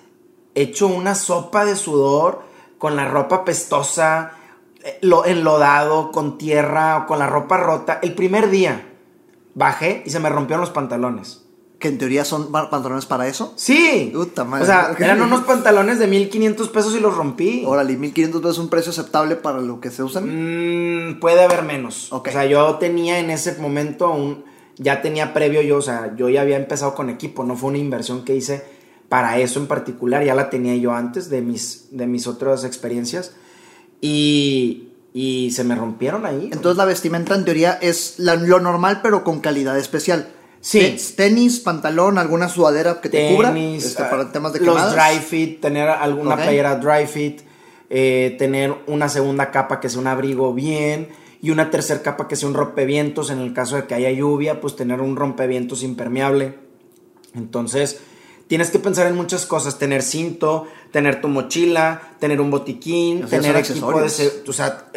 hecho una sopa de sudor con la ropa pestosa, eh, lo enlodado, con tierra o con la ropa rota. El primer día bajé y se me rompieron los pantalones. Que en teoría son pa- pantalones para eso. Sí. Puta madre. O sea, eran unos pantalones de 1500 pesos y los rompí. Órale, 1500 pesos es un precio aceptable para lo que se usan. Mm, puede haber menos. O sea, yo tenía en ese momento un. Ya tenía previo yo, o sea, yo ya había empezado con equipo, no fue una inversión que hice para eso en particular, ya la tenía yo antes de mis, de mis otras experiencias. Y, y se me rompieron ahí. Entonces la vestimenta en teoría es la- lo normal, pero con calidad especial. Sí. Te- Tenis, pantalón, alguna sudadera que te cubra. tenis, este, ah, para temas de los quemadas. dry fit, tener alguna Ok. playera dry fit, eh, tener una segunda capa que sea un abrigo bien y una tercera capa que sea un rompevientos en el caso de que haya lluvia, pues tener un rompevientos impermeable. Entonces, tienes que pensar en muchas cosas, tener cinto, tener tu mochila, tener un botiquín, O sea, tener equipo de... O sea,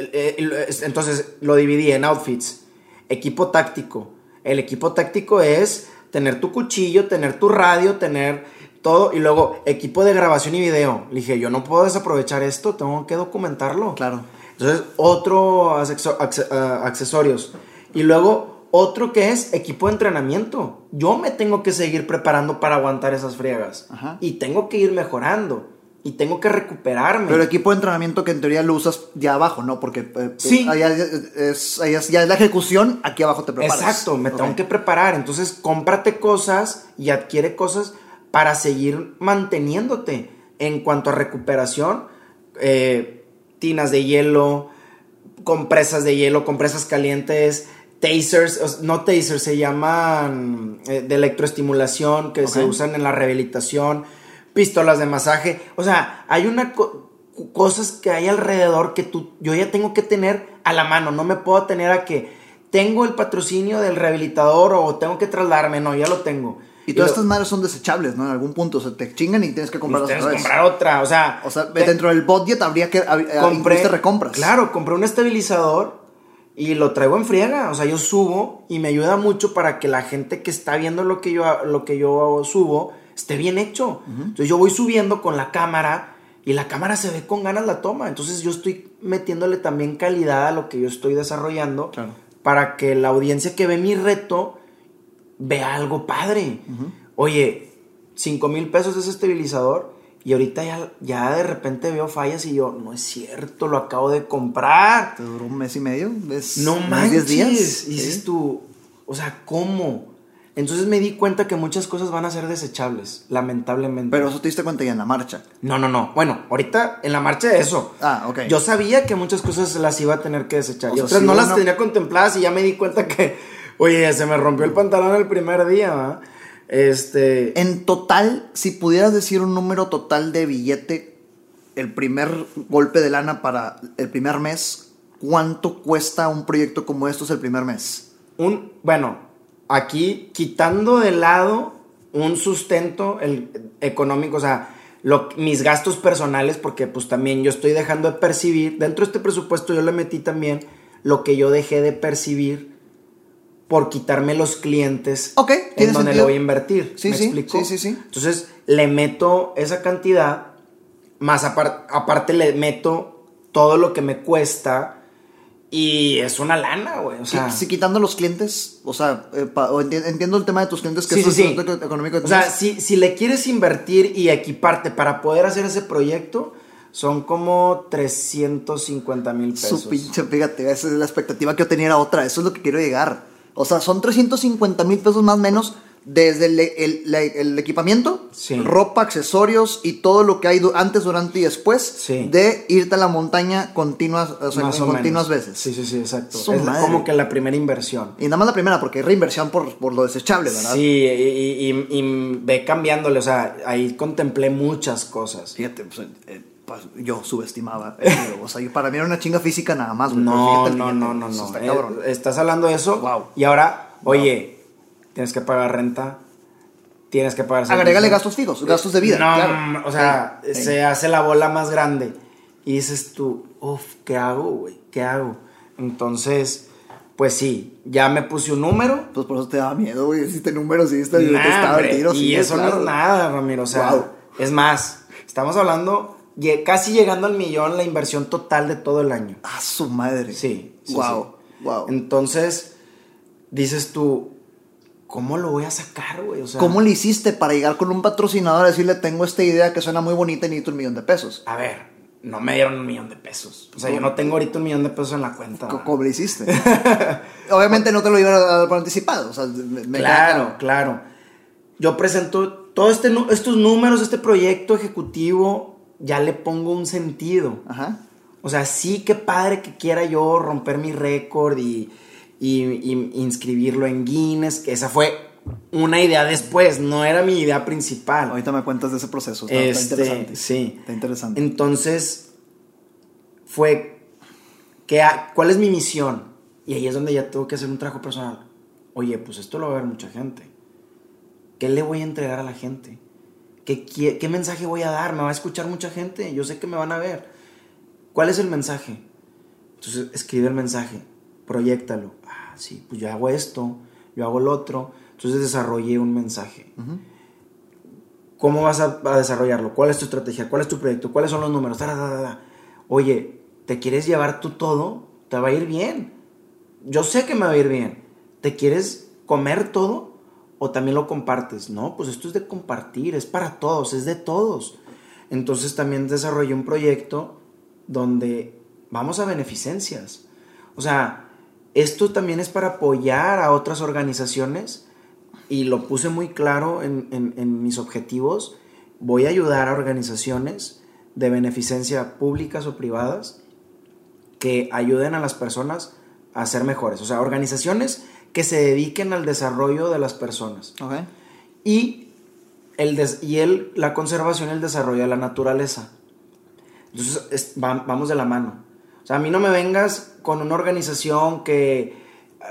entonces lo dividí en outfits. Equipo táctico. El equipo táctico es tener tu cuchillo, tener tu radio, tener todo. Y luego equipo de grabación y video. Le dije, yo no puedo desaprovechar esto, tengo que documentarlo. Claro. Entonces, otro acceso- acce- ah, accesorios. Y luego, otro que es equipo de entrenamiento. Yo me tengo que seguir preparando para aguantar esas friegas. Ajá. Y tengo que ir mejorando. Y tengo que recuperarme. Pero equipo de entrenamiento que en teoría lo usas ya abajo, ¿no? Porque eh, Sí. allá es, allá es- ya es la ejecución, aquí abajo te preparas. Exacto, me tengo que preparar. Entonces, cómprate cosas y adquiere cosas para seguir manteniéndote. En cuanto a recuperación, eh, tinas de hielo, compresas de hielo, compresas calientes, tasers, no tasers, se llaman eh, de electroestimulación que se usan en la rehabilitación, pistolas de masaje. O sea, hay una co- cosas que hay alrededor que tú, yo ya tengo que tener a la mano. No me puedo tener a que tengo el patrocinio del rehabilitador o tengo que trasladarme. No, ya lo tengo. Y todas lo- estas madres son desechables, ¿no? En algún punto, o sea, te chingan y tienes que pues, comprarlas tienes otra que comprar otra. O sea, O sea, te- dentro del budget habría que eh, incluirte recompras. Claro, compré un estabilizador y lo traigo en friega. O sea, yo subo y me ayuda mucho para que la gente que está viendo lo que yo, lo que yo subo esté bien hecho. Entonces yo voy subiendo con la cámara y la cámara se ve con ganas la toma. Entonces yo estoy metiéndole también calidad a lo que yo estoy desarrollando Claro. para que la audiencia que ve mi reto vea algo padre. Oye, 5 mil pesos ese estabilizador y ahorita ya, ya de repente veo fallas y yo, no es cierto, lo acabo de comprar. ¿Te duró un mes y medio? ¿Es No manches. 10 días? Y dices Sí. tú, o sea, ¿cómo? Entonces me di cuenta que muchas cosas van a ser desechables, lamentablemente. Pero eso te diste cuenta ya en la marcha. No, no, no. Bueno, ahorita en la marcha eso. Ah, ok. Yo sabía que muchas cosas las iba a tener que desechar. O y sea, otras sí no hubo las tenía contempladas y ya me di cuenta que, oye, se me rompió el pantalón el primer día, ¿va? Este. En total, si pudieras decir un número total de billete, el primer golpe de lana para el primer mes, ¿cuánto cuesta un proyecto como estos el primer mes? Un, bueno, aquí quitando de lado un sustento el, económico, o sea, lo- mis gastos personales, porque pues también yo estoy dejando de percibir, dentro de este presupuesto yo le metí también lo que yo dejé de percibir por quitarme los clientes Ok, en donde le voy a invertir. Sí, ¿Me sí, explico? sí, sí, sí. Entonces le meto esa cantidad, más apar- aparte le meto todo lo que me cuesta y es una lana, güey. O sea, si, si quitando los clientes, o sea, eh, pa- o enti- entiendo el tema de tus clientes que Sí, es sí, el sí. económico. O sea, si, si le quieres invertir y equiparte para poder hacer ese proyecto, son como 350 mil pesos. Su pinche, fíjate, esa es la expectativa que yo tenía era otra, eso es lo que quiero llegar. O sea, son 350 mil pesos más o menos desde el, el- la- el equipamiento, Sí. ropa, accesorios y todo lo que hay antes, durante y después Sí. de irte a la montaña continuas, o sea, o continuas menos. veces. Sí, sí, sí, exacto. Su es madre. como que la primera inversión. Y nada más la primera, porque hay reinversión por, por lo desechable, ¿verdad? Sí, y, y- y- y ve cambiándole, o sea, ahí contemplé muchas cosas. Fíjate, pues, eh, pues, yo subestimaba. eh, *laughs* o sea, yo- para mí era una chinga física nada más. güey, No, no, no, no, no. está Eh, estás hablando de eso. Wow. Y ahora, oye, tienes que pagar renta. Tienes que pagar Agrégale gastos fijos, gastos de vida. No, claro. o sea, Sí, se hace la bola más grande. Y dices tú, uff, ¿qué hago, güey? ¿Qué hago? Entonces, pues sí, ya me puse un número. Pues por eso te daba miedo, güey. Hiciste números y este Nah, el tiro. y sí, eso no claro. es nada, Ramiro. O sea, Wow. es más, estamos hablando casi llegando al millón la inversión total de todo el año. Ah, su madre. Sí. sí, wow. sí. Wow. Entonces, dices tú, ¿cómo lo voy a sacar, güey? O sea, ¿Cómo le hiciste para llegar con un patrocinador a decirle, tengo esta idea que suena muy bonita y necesito un millón de pesos? A ver, no me dieron un millón de pesos. O sea, yo no tengo ahorita un millón de pesos en la cuenta. ¿Cómo le hiciste? *laughs* Obviamente no te lo iban a dar por anticipado. O sea, me- Claro, claro. Yo presento todos este, estos números, este proyecto ejecutivo, ya le pongo un sentido. Ajá. O sea, sí que padre que quiera yo romper mi récord y, y- y inscribirlo en Guinness, que esa fue una idea después, no era mi idea principal. Ahorita me cuentas de ese proceso. Está, está Este, interesante. sí. Está interesante. Entonces, fue, que, ¿cuál es mi misión? Y ahí es donde ya tengo que hacer un trabajo personal. Oye, pues esto lo va a ver mucha gente. ¿Qué le voy a entregar a la gente? ¿Qué, qué, qué mensaje voy a dar? ¿Me va a escuchar mucha gente? Yo sé que me van a ver. ¿Cuál es el mensaje? Entonces, escribe el mensaje, proyectalo. Ah, sí, pues yo hago esto, yo hago lo otro. Entonces, desarrollé un mensaje. ¿Cómo vas a, a desarrollarlo? ¿Cuál es tu estrategia? ¿Cuál es tu proyecto? ¿Cuáles son los números? Ta, ta, ta. Oye, ¿te quieres llevar tú todo? Te va a ir bien. Yo sé que me va a ir bien. ¿Te quieres comer todo? ¿O también lo compartes? No, pues esto es de compartir, es para todos, es de todos. Entonces también desarrollé un proyecto donde vamos a beneficencias. O sea, esto también es para apoyar a otras organizaciones y lo puse muy claro en, en- mis objetivos. Voy a ayudar a organizaciones de beneficencia públicas o privadas que ayuden a las personas a ser mejores. O sea, organizaciones que se dediquen al desarrollo de las personas. Y, el des- y el, la conservación y el desarrollo de la naturaleza. Entonces, es- va- vamos de la mano. O sea, a mí no me vengas con una organización que eh,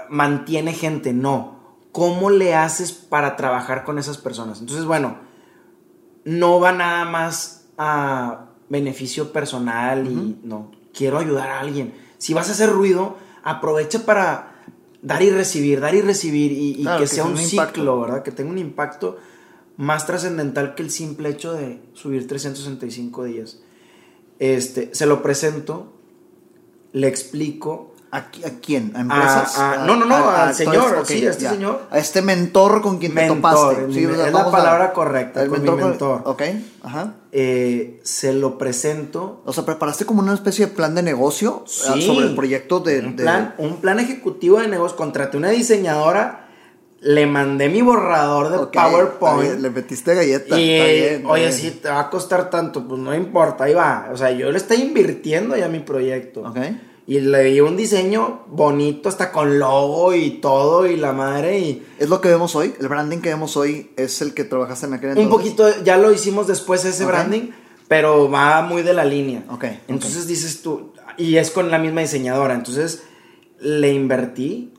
mantiene gente, no. ¿Cómo le haces para trabajar con esas personas? Entonces, bueno, no va nada más a beneficio personal y no, quiero ayudar a alguien. Si vas a hacer ruido, aprovecha para dar y recibir, dar y recibir y, y Claro, que, que sea un un ciclo, impacto. ¿verdad? Que tenga un impacto más trascendental que el simple hecho de subir 365 días. Este, se lo presento, le explico. ¿A, qui- a quién? ¿A empresas? a- A- no, no, no, al señor, ok, sí, a este señor. A este mentor con quien Mentor, te topaste. mi- Sí, es la palabra correcta, el con mi mentor con- mentor. Ok, ajá. eh, se lo presento. O sea, preparaste como una especie de plan de negocio ah, Sí. sobre el proyecto de... un, de- plan, un plan ejecutivo de negocio. Contraté una diseñadora, le mandé mi borrador de Ok, está PowerPoint. bien, Le metiste galleta. Y, bien, oye, sí, te va a costar tanto, pues no importa, ahí va. O sea, yo le estoy invirtiendo ya a mi proyecto. Ok. Y le di un diseño bonito, hasta con logo y todo, y la madre, y Es lo que vemos hoy. El branding que vemos hoy es el que trabajaste en aquel un entonces. poquito, ya lo hicimos después ese branding, pero va muy de la línea. Ok, ok. Entonces dices tú, y es con la misma diseñadora, entonces le invertí.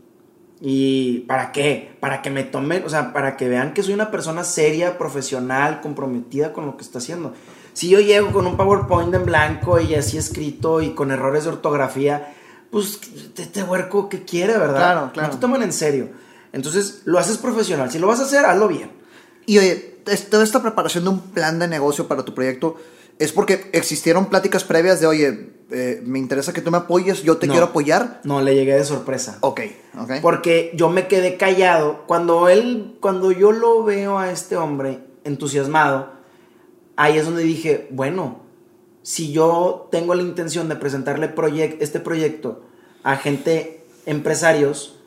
¿Y para qué? Para que me tomen, o sea, para que vean que soy una persona seria, profesional, comprometida con lo que está haciendo. Si yo llego con un PowerPoint en blanco y así escrito y con errores de ortografía, pues este huerco que quiere, ¿verdad? Claro, claro. No te toman en serio. Entonces, lo haces profesional. Si lo vas a hacer, hazlo bien. Y oye, toda esta preparación de un plan de negocio para tu proyecto es porque existieron pláticas previas de, oye, eh, me interesa que tú me apoyes, yo te No. quiero apoyar. No, le llegué de sorpresa. Ok, ok. Porque yo me quedé callado. Cuando él, cuando yo lo veo a este hombre entusiasmado, ahí es donde dije, bueno, si yo tengo la intención de presentarle este proyecto a gente, empresarios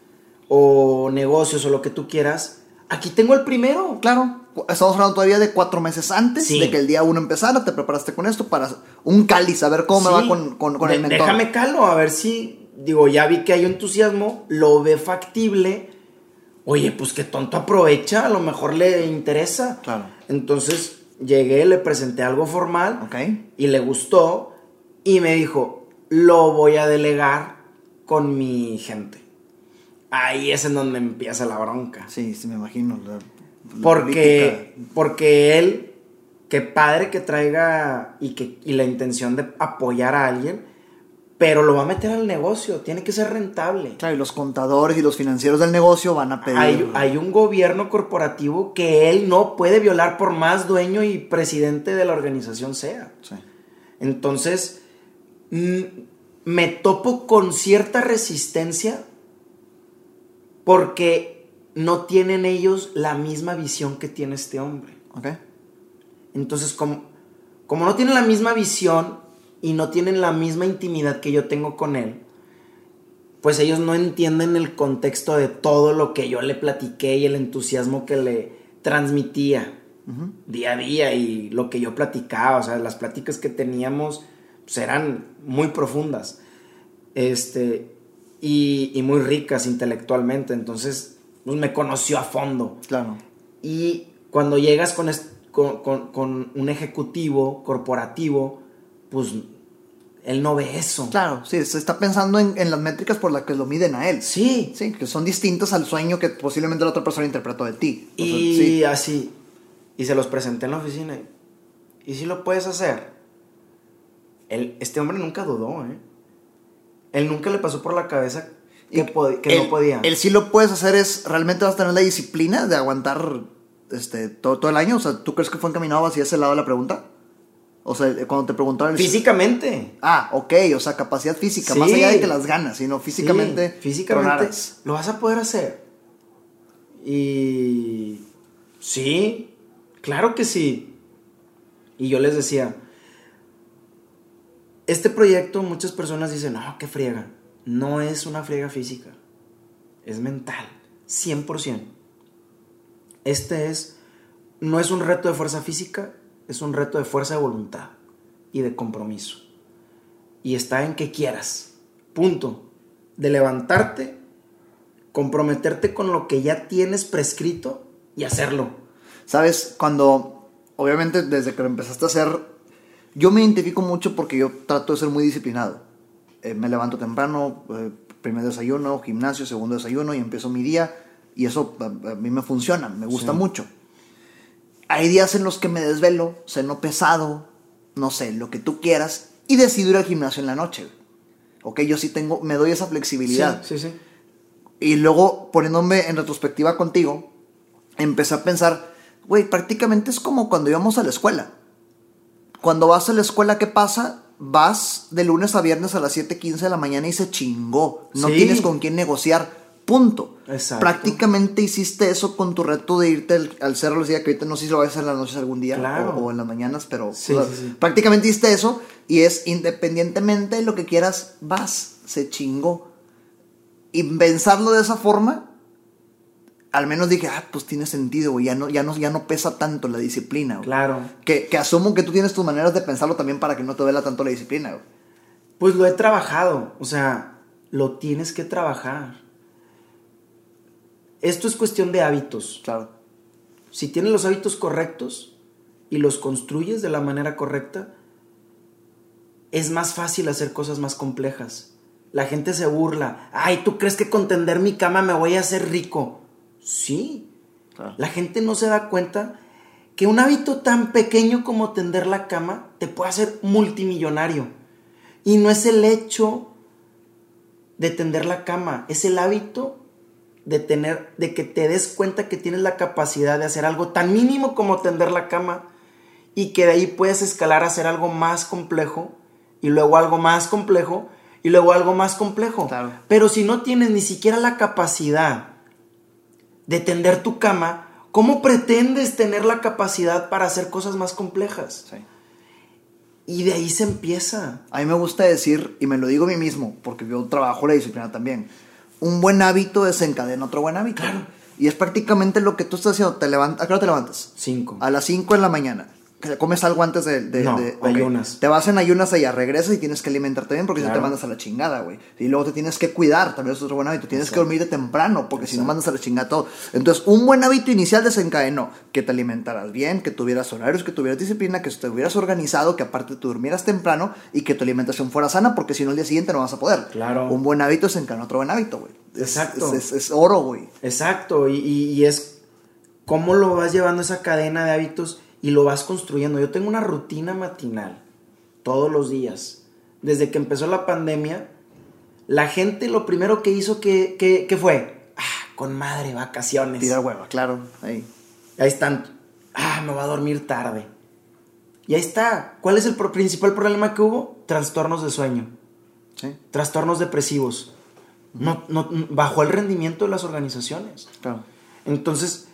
o negocios o lo que tú quieras, aquí tengo el primero. Claro, estamos hablando todavía de cuatro meses antes Sí. de que el día uno empezara, te preparaste con esto para un cáliz, a ver cómo me va con, con, con De- el mentor. Déjame calo, a ver si, digo, ya vi que hay entusiasmo, lo ve factible. Oye, pues qué tonto aprovecha, a lo mejor le interesa. Claro. Entonces llegué, le presenté algo formal y le gustó y me dijo, lo voy a delegar con mi gente. Ahí es en donde empieza la bronca. Sí, sí, me imagino. la- la Porque, porque él, qué padre que traiga y, que, y la intención de apoyar a alguien, pero lo va a meter al negocio, tiene que ser rentable. Claro, y los contadores y los financieros del negocio van a pedir. Hay, hay un gobierno corporativo que él no puede violar por más dueño y presidente de la organización sea. Sí. Entonces, mm, me topo con cierta resistencia porque no tienen ellos la misma visión que tiene este hombre. Ok. Entonces, como, como no tienen la misma visión y no tienen la misma intimidad que yo tengo con él, pues ellos no entienden el contexto de todo lo que yo le platiqué y el entusiasmo que le transmitía día a día y lo que yo platicaba, o sea, las pláticas que teníamos pues, eran muy profundas este, y, y muy ricas intelectualmente, entonces pues, me conoció a fondo. Claro. Y cuando llegas con, es- con, con- con un ejecutivo corporativo, pues él no ve eso. Claro, sí, se está pensando en, en las métricas por las que lo miden a él. Sí. Sí, que son distintas al sueño que posiblemente la otra persona interpretó de ti. O sea, Y sí. así. Y se los presenté en la oficina. ¿Y si lo puedes hacer? Él, este hombre nunca dudó, ¿eh? Él nunca le pasó por la cabeza que, no podía. El sí lo puedes hacer es, realmente vas a tener la disciplina de aguantar este, todo, todo el año. O sea, ¿tú crees que fue encaminado hacia ese lado de la pregunta? O sea, cuando te preguntaron... Físicamente. Ah, ok, o sea, capacidad física, Sí. más allá de que las ganas, sino físicamente. Sí, físicamente tronaras. lo vas a poder hacer. Y sí, claro que sí. Y yo les decía, este proyecto muchas personas dicen, no, qué friega. No es una friega física, es mental, 100%. Este es, no es un reto de fuerza física, es un reto de fuerza de voluntad y de compromiso. Y está en que quieras. Punto. De levantarte, comprometerte con lo que ya tienes prescrito y hacerlo. ¿Sabes? Cuando, obviamente, desde que lo empezaste a hacer, yo me identifico mucho porque yo trato de ser muy disciplinado. Eh, me levanto temprano, eh, primer desayuno, gimnasio, segundo desayuno y empiezo mi día. Y eso a, a mí me funciona, me gusta Sí. mucho. Hay días en los que me desvelo, ceno pesado, no sé, lo que tú quieras, y decido ir al gimnasio en la noche. Ok, yo sí tengo, me doy esa flexibilidad. Sí, sí, sí. Y luego, poniéndome en retrospectiva contigo, empecé a pensar, güey, prácticamente es como cuando íbamos a la escuela. Cuando vas a la escuela, ¿qué pasa? vas de lunes a viernes a las 7:15 de la mañana y se chingó. No Sí. tienes con quién negociar. Punto. Exacto. Prácticamente hiciste eso con tu reto de irte al, al cerro los días que ahorita no sé si lo vas a hacer en las noches algún día Claro. o, o en las mañanas, pero Sí, o sea, sí, sí. prácticamente hiciste eso y es independientemente de lo que quieras, vas, se chingó. Y pensarlo de esa forma, al menos dije, ah, pues tiene sentido, güey, ya no, ya no, ya no pesa tanto la disciplina, güey. Claro. Que, que asumo que tú tienes tus maneras de pensarlo también para que no te duela tanto la disciplina, güey. Pues lo he trabajado, o sea, lo tienes que trabajar. Esto es cuestión de hábitos. Claro. Si tienes los hábitos correctos y los construyes de la manera correcta, es más fácil hacer cosas más complejas. La gente se burla. Ay, ¿tú crees que con tender mi cama me voy a hacer rico? Sí. Claro. La gente no se da cuenta que un hábito tan pequeño como tender la cama te puede hacer multimillonario. Y no es el hecho de tender la cama, es el hábito de tener, de que te des cuenta que tienes la capacidad de hacer algo tan mínimo como tender la cama y que de ahí puedes escalar a hacer algo más complejo y luego algo más complejo y luego algo más complejo. Claro. Pero si no tienes ni siquiera la capacidad de tender tu cama, ¿cómo pretendes tener la capacidad para hacer cosas más complejas? Sí. Y de ahí se empieza. A mí me gusta decir, y me lo digo a mí mismo, porque yo trabajo la disciplina también, un buen hábito desencadena otro buen hábito. Claro. Y es prácticamente lo que tú estás haciendo. Te levantas, ¿A qué hora te levantas? Cinco. A las 5 de la mañana. Que ¿Comes algo antes de...? de- No, de- ok. ayunas. Te vas en ayunas allá, regresas y tienes que alimentarte bien porque si no te mandas a la chingada, güey. Y luego te tienes que cuidar, también es otro buen hábito. Tienes que Exacto. dormirte temprano porque si no mandas a la chingada todo. Entonces, un buen hábito inicial desencadenó que te alimentaras bien, que tuvieras horarios, que tuvieras disciplina, que estuvieras organizado, que aparte te durmieras temprano y que tu alimentación fuera sana porque si no el día siguiente no vas a poder. Claro. Un buen hábito desencadenó otro buen hábito, güey. Exacto. Es, es- es oro, güey. Exacto, y, y- y es cómo lo vas llevando esa cadena de hábitos y lo vas construyendo. Yo tengo una rutina matinal todos los días. Desde que empezó la pandemia, la gente lo primero que hizo que, que, que fue, ah, con madre, vacaciones. Tirar hueva, claro. Ahí. Ahí están, ah, me va a dormir tarde. Y ahí está. ¿Cuál es el pro- principal problema que hubo? Trastornos de sueño, Sí, trastornos depresivos. No, no, bajó el rendimiento de las organizaciones. claro. Entonces,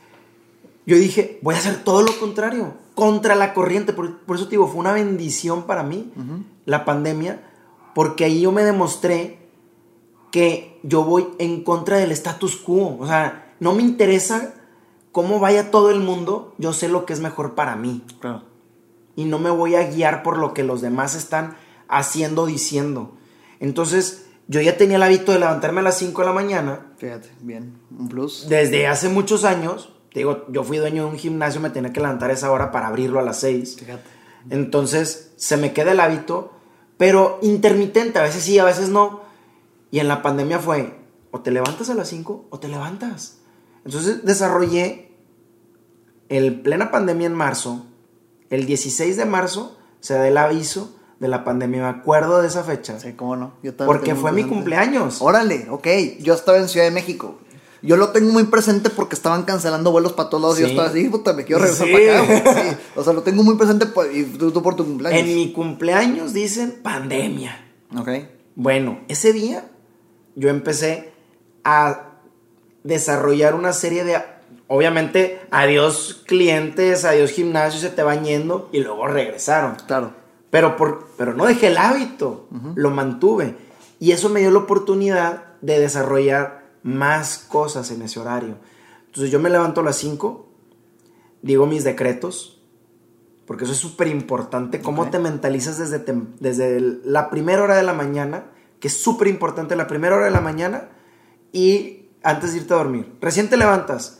yo dije, voy a hacer todo lo contrario, contra la corriente. Por, por eso te digo, fue una bendición para mí la pandemia, porque ahí yo me demostré que yo voy en contra del status quo. O sea, no me interesa cómo vaya todo el mundo, yo sé lo que es mejor para mí. Claro. Y no me voy a guiar por lo que los demás están haciendo, diciendo. Entonces, yo ya tenía el hábito de levantarme a las 5 de la mañana Fíjate, bien. Un plus. desde hace muchos años, te digo, yo fui dueño de un gimnasio, me tenía que levantar esa hora para abrirlo a las 6. Fíjate. Entonces, se me queda el hábito, pero intermitente, a veces sí, a veces no. Y en la pandemia fue, o te levantas a las 5 o te levantas. Entonces, desarrollé el plena pandemia en marzo. El 16 de marzo se da el aviso de la pandemia. Me acuerdo de esa fecha. Sí, cómo no. Yo también porque fue mi cumpleaños. Órale, ok. Yo estaba en Ciudad de México. Yo lo tengo muy presente porque estaban cancelando vuelos para todos lados y yo estaba así, puta, me quiero regresar Sí. para acá. güey. Sí. O sea, lo tengo muy presente pues, y tú, tú por tu cumpleaños. En mi cumpleaños dicen pandemia. Ok. Bueno, ese día yo empecé a desarrollar una serie de... Obviamente, adiós clientes, adiós gimnasio, se te van yendo y luego regresaron. Claro. Pero, por, pero no dejé el hábito, lo mantuve. Y eso me dio la oportunidad de desarrollar más cosas en ese horario. Entonces yo me levanto a las 5, digo mis decretos, porque eso es súper importante, cómo te mentalizas desde, desde el- la primera hora de la mañana, que es súper importante, la primera hora de la mañana y antes de irte a dormir. Recién te levantas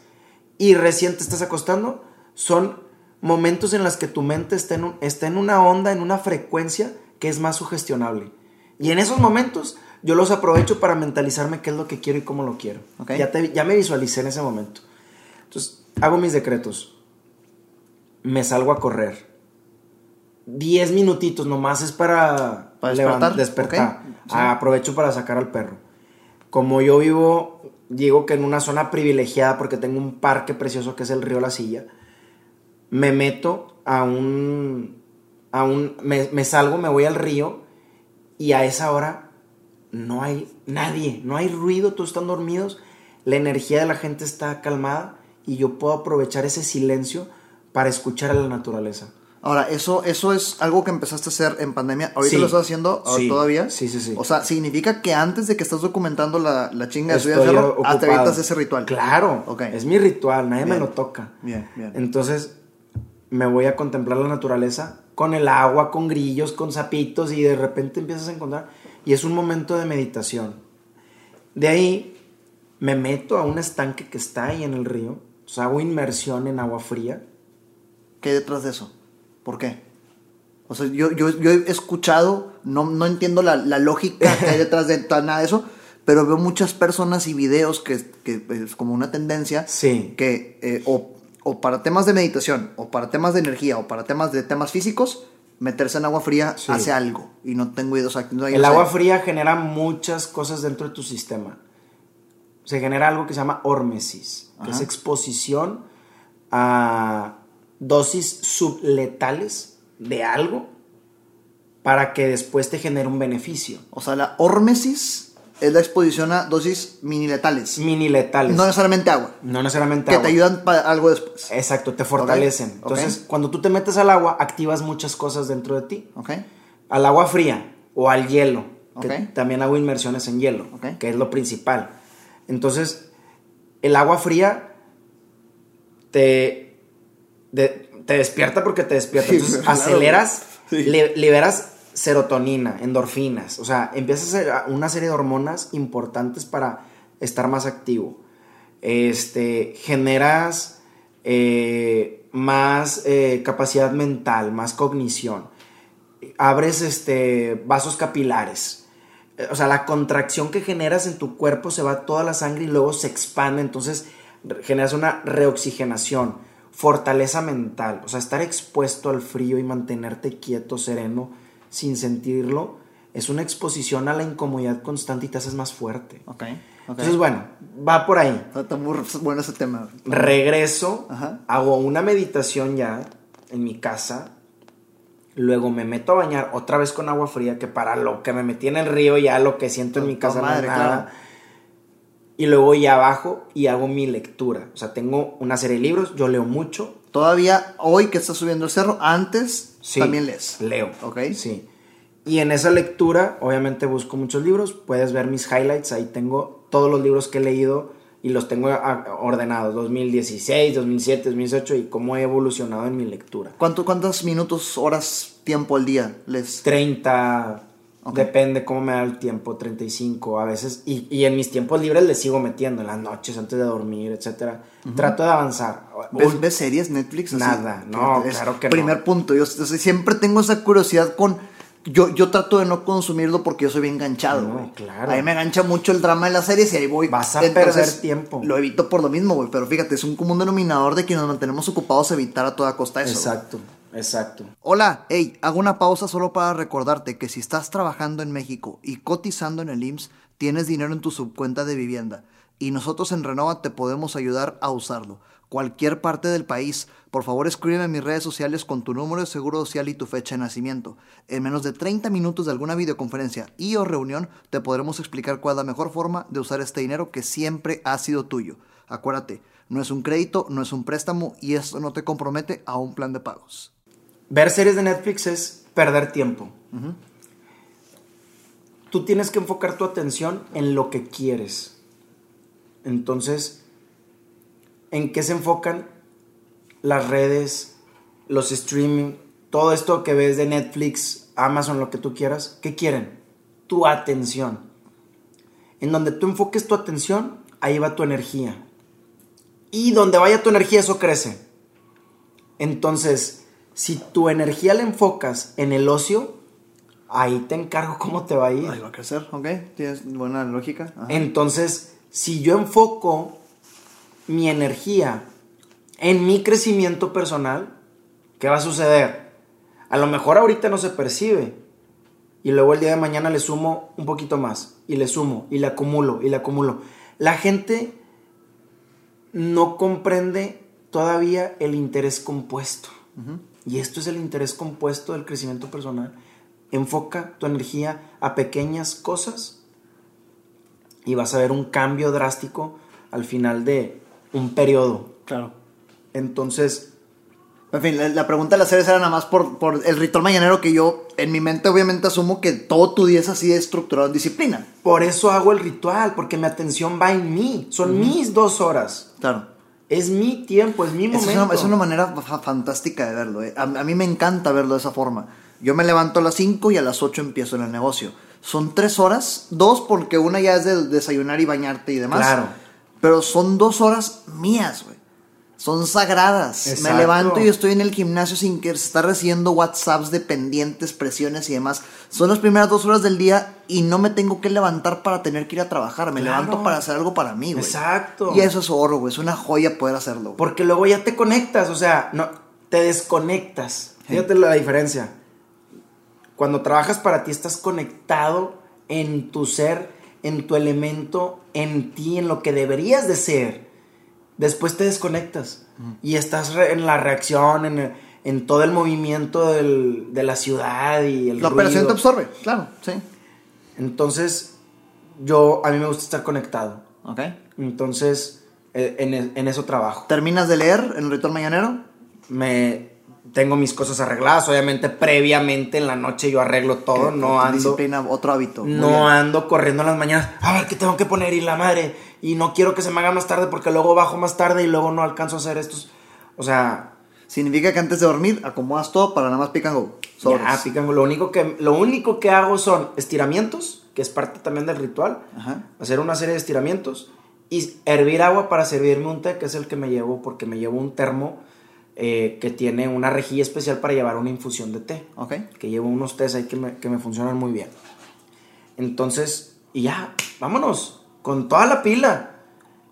y recién te estás acostando, son momentos en los que tu mente está en, un- está en una onda, en una frecuencia que es más sugestionable. Y en esos momentos yo los aprovecho para mentalizarme qué es lo que quiero y cómo lo quiero. Ok. Ya, te- ya me visualicé en ese momento. Entonces, hago mis decretos. Me salgo a correr. Diez minutitos nomás es para, Para despertar, despertar. sí. Aprovecho para sacar al perro. Como yo vivo, digo que en una zona privilegiada porque tengo un parque precioso que es el río La Silla, me meto a un a un, me, me salgo, me voy al río y a esa hora no hay nadie, no hay ruido, todos están dormidos, la energía de la gente está calmada y yo puedo aprovechar ese silencio para escuchar a la naturaleza. Ahora, eso, eso es algo que empezaste a hacer en pandemia. ¿Ahorita Sí. lo estás haciendo ahora Sí. todavía? Sí, sí, sí. O sea, significa que antes de que estás documentando la, la chinga de al cerro, ah, ocupado. avientas ese ritual. Claro, Ok. es mi ritual, nadie me lo toca. Bien, bien. Entonces me voy a contemplar la naturaleza con el agua, con grillos, con sapitos y de repente empiezas a encontrar y es un momento de meditación. De ahí me meto a un estanque que está ahí en el río, o sea, hago inmersión en agua fría. ¿Qué hay detrás de eso? ¿Por qué? O sea, yo, yo, yo he escuchado, no, no entiendo la, la lógica que hay detrás de *laughs* nada de eso, pero veo muchas personas y videos que, que es como una tendencia Sí. que eh, o, o para temas de meditación, o para temas de energía, o para temas de temas físicos, meterse en agua fría Sí. hace algo. Y no tengo idea. O sea, no hay- El agua fría genera muchas cosas dentro de tu sistema. Se genera algo que se llama hormesis, que es exposición a dosis subletales de algo para que después te genere un beneficio. O sea, la hormesis es la exposición a dosis mini letales. Mini letales. No necesariamente agua. No necesariamente Que agua. te ayudan para algo después. Exacto, te fortalecen. Entonces, cuando tú te metes al agua, activas muchas cosas dentro de ti. ¿Ok? Al agua fría o al hielo. que también hago inmersiones en hielo, que es lo principal. Entonces, el agua fría te, de- te despierta porque te despierta. Entonces, *laughs* aceleras, Sí. li- liberas serotonina, endorfinas. O sea, empiezas a hacer una serie de hormonas importantes para estar más activo. Este, generas eh, más eh, capacidad mental, más cognición. Abres este, vasos capilares. Eh, O sea, la contracción que generas en tu cuerpo se va toda la sangre y luego se expande. Entonces generas una reoxigenación, fortaleza mental. O sea, estar expuesto al frío y mantenerte quieto, sereno, sin sentirlo, es una exposición a la incomodidad constante y te haces más fuerte. Ok. ok. Entonces, bueno, va por ahí. Está, muy bueno ese tema. Regreso, Ajá. hago una meditación ya en mi casa. Luego me meto a bañar otra vez con agua fría, que para lo que me metí en el río, ya lo que siento en mi Toda casa no es madre, nada. claro. Y luego ya bajo y hago mi lectura. O sea, tengo una serie de libros, yo leo mucho. Todavía hoy que estás subiendo el cerro, antes Sí, también lees. Leo. Ok. Sí. Y en esa lectura, obviamente busco muchos libros. Puedes ver mis highlights. Ahí tengo todos los libros que he leído y los tengo a- ordenados. 2016, 2007, 2018 y cómo he evolucionado en mi lectura. ¿Cuánto, ¿Cuántos minutos, horas, tiempo al día lees? 30, Depende cómo me da el tiempo, 35 a veces. Y, y en mis tiempos libres le sigo metiendo, en las noches, antes de dormir, etcétera. Trato de avanzar. ¿Ves, ves series, Netflix? así? Nada, no, Es claro que no. Primer punto, yo, yo siempre tengo esa curiosidad con... Yo, yo trato de no consumirlo porque yo soy bien enganchado, No, claro. A mí me engancha mucho el drama de las series y ahí voy. Vas a perder tiempo. Lo evito por lo mismo, güey. Pero fíjate, es un común denominador de que nos mantenemos ocupados evitar a toda costa eso. Exacto, exacto. Hola, hey, hago una pausa solo para recordarte que si estás trabajando en México y cotizando en el IMSS, tienes dinero en tu subcuenta de vivienda y nosotros en Renova te podemos ayudar a usarlo. Cualquier parte del país, por favor escríbeme en mis redes sociales con tu número de seguro social y tu fecha de nacimiento. En menos de 30 minutos de alguna videoconferencia y o reunión te podremos explicar cuál es la mejor forma de usar este dinero que siempre ha sido tuyo. Acuérdate, no es un crédito, no es un préstamo y esto no te compromete a un plan de pagos. Ver series de Netflix es perder tiempo. Tú tienes que enfocar tu atención en lo que quieres. Entonces, ¿en qué se enfocan las redes, los streaming, todo esto que ves de Netflix, Amazon, lo que tú quieras? ¿Qué quieren? Tu atención. En donde tú enfoques tu atención, ahí va tu energía. Y donde vaya tu energía, eso crece. Entonces, si tu energía la enfocas en el ocio, ahí te encargo *laughs* cómo te va a ir. Ahí va a crecer, ok. Tienes buena lógica. Ajá. Entonces, si yo enfoco mi energía en mi crecimiento personal, ¿qué va a suceder? A lo mejor ahorita no se percibe. Y luego el día de mañana le sumo un poquito más. Y le sumo, y le acumulo, y le acumulo. La gente no comprende todavía el interés compuesto. Y esto es el interés compuesto del crecimiento personal. Enfoca tu energía a pequeñas cosas y vas a ver un cambio drástico al final de un periodo. Claro. Entonces, En fin, la, la pregunta de las series era nada más por, por el ritual mañanero que yo, en mi mente, obviamente asumo que todo tu día es así estructurado en disciplina. por eso hago el ritual, porque mi atención va en mí. Son mis dos horas. Claro. Es mi tiempo, es mi momento. Es una, es una manera fa- fantástica de verlo. eh. A, a mí me encanta verlo de esa forma. Yo me levanto a las 5 y a las 8 empiezo en el negocio. Son tres horas, dos porque una ya es de desayunar y bañarte y demás. Claro. Pero son dos horas mías, güey. Son sagradas. Exacto. Me levanto y estoy en el gimnasio sin que se está recibiendo WhatsApps de pendientes, presiones y demás. Son las primeras dos horas del día y no me tengo que levantar para tener que ir a trabajar. Me Claro. levanto para hacer algo para mí, güey. Exacto. Y eso es oro, güey. Es una joya poder hacerlo. Porque luego ya te conectas, o sea, no, te desconectas. Sí. Fíjate la diferencia. Cuando trabajas para ti estás conectado en tu ser, en tu elemento, en ti, en lo que deberías de ser. Después te desconectas y estás en la reacción, en, el- en todo el movimiento del- de la ciudad y el La operación te absorbe, claro, sí. Entonces, yo, a mí me gusta estar conectado. Ok. Entonces, eh, en, en eso trabajo. ¿Terminas de leer en el ritual mañanero? me tengo mis cosas arregladas. Obviamente, previamente en la noche yo arreglo todo. Que- no ando. Disciplina, otro hábito. No ando corriendo en las mañanas. A ver qué tengo que poner y la madre. Y no quiero que se me haga más tarde porque luego bajo más tarde y luego no alcanzo a hacer estos. O sea, Significa que antes de dormir acomodas todo para nada más pick and go. Sobres. ya pican. Lo único, que, lo único que hago son estiramientos, que es parte también del ritual. Ajá. Hacer una serie de estiramientos. Y hervir agua para servirme un té, que es el que me llevo, porque me llevo un termo eh, que tiene una rejilla especial para llevar una infusión de té. Ok. que llevo unos test ahí que me, que me funcionan muy bien. Entonces, y ya, vámonos, con toda la pila.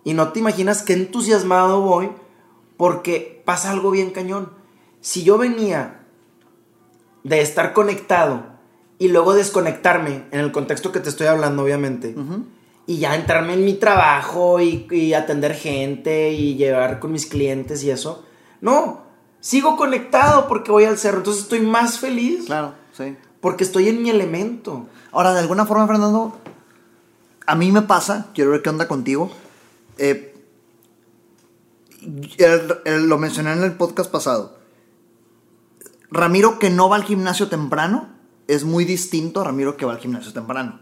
Y no te imaginas qué entusiasmado voy porque pasa algo bien cañón. Si yo venía de estar conectado y luego desconectarme, en el contexto que te estoy hablando, obviamente, y ya entrarme en mi trabajo y, y atender gente y llevar con mis clientes y eso. No, sigo conectado porque voy al cerro. Entonces estoy más feliz Claro, sí. porque estoy en mi elemento. Ahora, de alguna forma, Fernando, a mí me pasa, quiero ver qué onda contigo. Eh, el- el- lo mencioné en el podcast pasado. Ramiro que no va al gimnasio temprano es muy distinto a Ramiro que va al gimnasio temprano.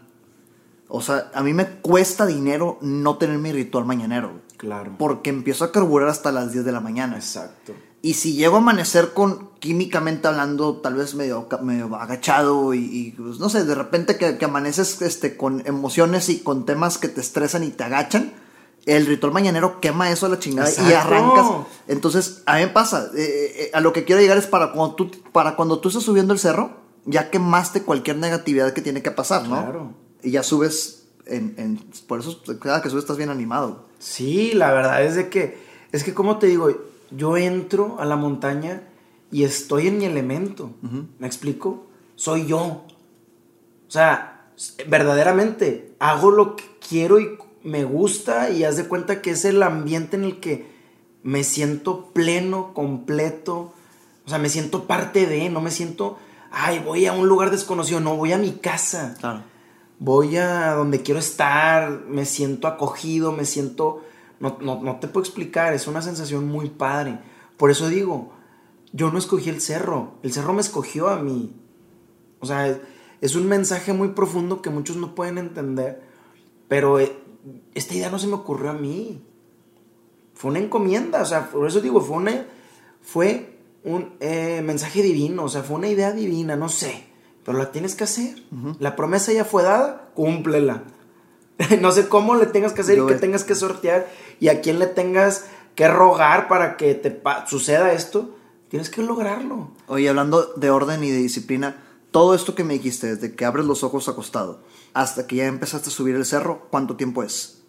O sea, a mí me cuesta dinero no tener mi ritual mañanero. Claro. Porque empiezo a carburar hasta las 10 de la mañana. Exacto. Y si llego a amanecer con, químicamente hablando, tal vez medio, medio agachado y, y, pues, no sé, de repente que, que amaneces este, con emociones y con temas que te estresan y te agachan, el ritual mañanero quema eso a la chingada y arrancas. Entonces, a mí me pasa, eh, eh, a lo que quiero llegar es para cuando tú, para cuando tú estás subiendo el cerro, ya quemaste cualquier negatividad que tiene que pasar, ¿no? Claro. Y ya subes, en, en- por eso cada que subes estás bien animado. Sí, la verdad es de que, es que como te digo, yo entro a la montaña y estoy en mi elemento. ¿Me explico? Soy yo. O sea, verdaderamente hago lo que quiero y me gusta y haz de cuenta que es el ambiente en el que me siento pleno, completo. O sea, me siento parte de, no me siento, ay, voy a un lugar desconocido, no, voy a mi casa Claro. Voy a donde quiero estar, me siento acogido, me siento... No, no, no te puedo explicar, es una sensación muy padre. Por eso digo, yo no escogí el cerro, el cerro me escogió a mí. O sea, es, un mensaje muy profundo que muchos no pueden entender, pero eh, esta idea no se me ocurrió a mí. Fue una encomienda, o sea, por eso digo, fue, una, fue un eh, mensaje divino, o sea, fue una idea divina, no sé, pero la tienes que hacer. La promesa ya fue dada, cúmplela. *laughs* no sé cómo le tengas que hacer Yo y qué tengas que sortear y a quién le tengas que rogar para que te suceda esto, tienes que lograrlo. Oye, hablando de orden y de disciplina, todo esto que me dijiste, desde que abres los ojos acostado hasta que ya empezaste a subir el cerro, ¿cuánto tiempo es?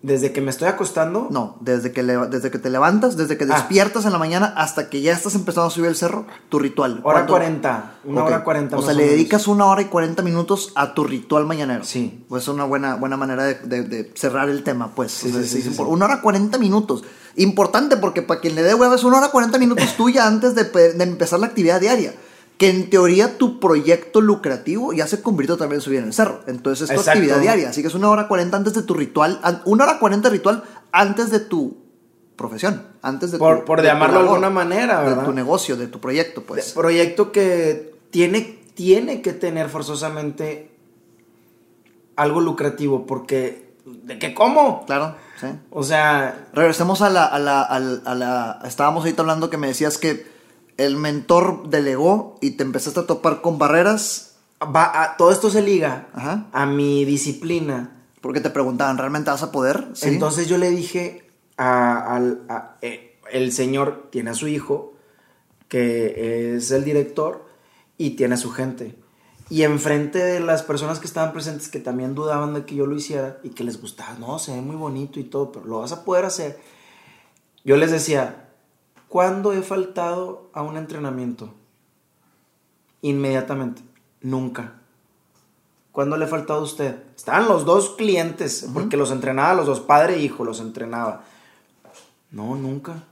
Desde que me estoy acostando. No, desde que, le- desde que te levantas, desde que Ah. despiertas en la mañana hasta que ya estás empezando a subir el cerro, tu ritual. Hora ¿Cuánto? 40. Una hora 40 O sea, le dedicas una hora y 40 minutos a tu ritual mañanero. Sí. Pues es una buena, buena manera de, de- de cerrar el tema, pues. Sí, O sea, sí, sí, sí. Una hora 40 minutos. Importante porque para quien le dé hueva es una hora 40 minutos tuya antes de, de empezar la actividad diaria. Que en teoría tu proyecto lucrativo ya se convirtió también en subir en el cerro. Entonces es tu Exacto. actividad diaria. Así que es una hora 40 antes de tu ritual. Una hora 40 ritual antes de tu profesión. Antes de Por- tu, por de llamarlo de alguna manera, De ¿verdad? tu negocio, de tu proyecto, pues. de- proyecto que tiene, tiene que tener forzosamente algo lucrativo, porque ¿de qué cómo? Claro, sí. O sea, Regresemos a la, a la, a la- Estábamos ahorita hablando que me decías que el mentor delegó y te empezaste a topar con barreras va a- todo esto se liga Ajá. a mi disciplina. porque te preguntaban, ¿realmente vas a poder? Sí. Entonces yo le dije al eh, el señor tiene a su hijo, que es el director, y tiene a su gente. Y enfrente de las personas que estaban presentes, que también dudaban de que yo lo hiciera y que les gustaba, no, se ve muy bonito y todo, pero lo vas a poder hacer. Yo les decía, ¿cuándo he faltado a un entrenamiento? Inmediatamente, nunca. ¿Cuándo le ha faltado a usted? Estaban los dos clientes, porque los entrenaba los dos, padre e hijo, los entrenaba. No, nunca.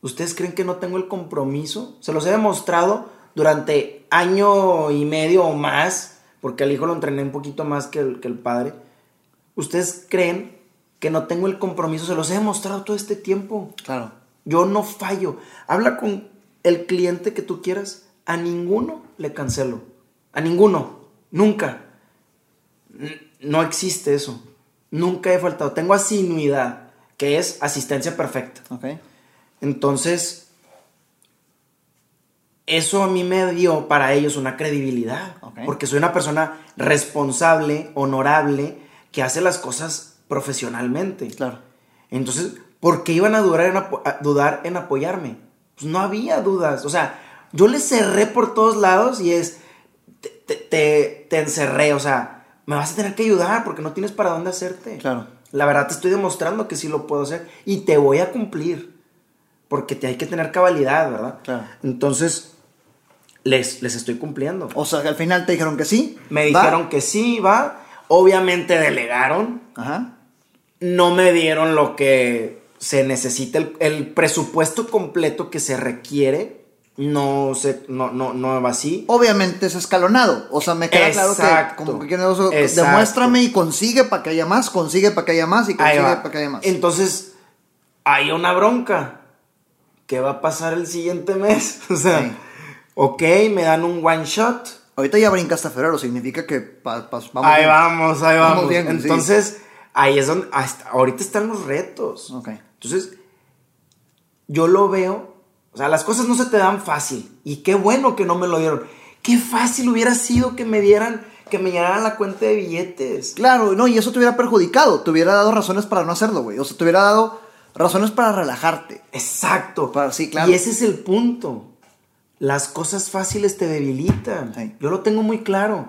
¿Ustedes creen que no tengo el compromiso? Se los he demostrado durante año y medio o más, porque al hijo lo entrené un poquito más que el, que el padre. ¿Ustedes creen que no tengo el compromiso? Se los he demostrado todo este tiempo. Claro. Yo no fallo. Habla con el cliente que tú quieras. A ninguno le cancelo. A ninguno. Nunca. No existe eso. Nunca he faltado. Tengo asinuidad, que es asistencia perfecta. Ok. Entonces, eso a mí me dio para ellos una credibilidad. Porque soy una persona responsable, honorable, que hace las cosas profesionalmente. Claro. Entonces, ¿por qué iban a dudar en, a dudar en apoyarme? Pues no había dudas. O sea, yo les cerré por todos lados y es, te, te- te- te encerré. O sea, me vas a tener que ayudar porque no tienes para dónde hacerte. Claro. La verdad te estoy demostrando que sí lo puedo hacer y te voy a cumplir. Porque te hay que tener cabalidad, ¿verdad? Claro. Entonces, les, les estoy cumpliendo. O sea, que al final te dijeron que sí. Me ¿va? dijeron que sí, va. Obviamente delegaron Ajá. No me dieron lo que se necesita, el, el presupuesto completo que se requiere, no se, no, no, no va así. Obviamente es escalonado. O sea, me queda claro que Exacto. como que Exacto. demuéstrame y consigue para que haya más, consigue para que haya más y consigue para que haya más. Entonces, hay una bronca. ¿Qué va a pasar el siguiente mes? *laughs* O sea, Sí. ok, me dan un one shot. Ahorita ya brincaste a febrero, significa que pa- pa- vamos ahí bien. vamos, ahí Vamos vamos. bien, sí. Ahí es donde, hasta ahorita están los retos. Ok. Entonces, yo lo veo, o sea, las cosas no se te dan fácil. Y qué bueno que no me lo dieron. Qué fácil hubiera sido que me dieran, que me llenaran la cuenta de billetes. Claro, no, y eso te hubiera perjudicado, te hubiera dado razones para no hacerlo, güey. O sea, te hubiera dado razones para relajarte. Exacto. Para- sí, claro. Y ese es el punto. Las cosas fáciles te debilitan. Sí. Yo lo tengo muy claro.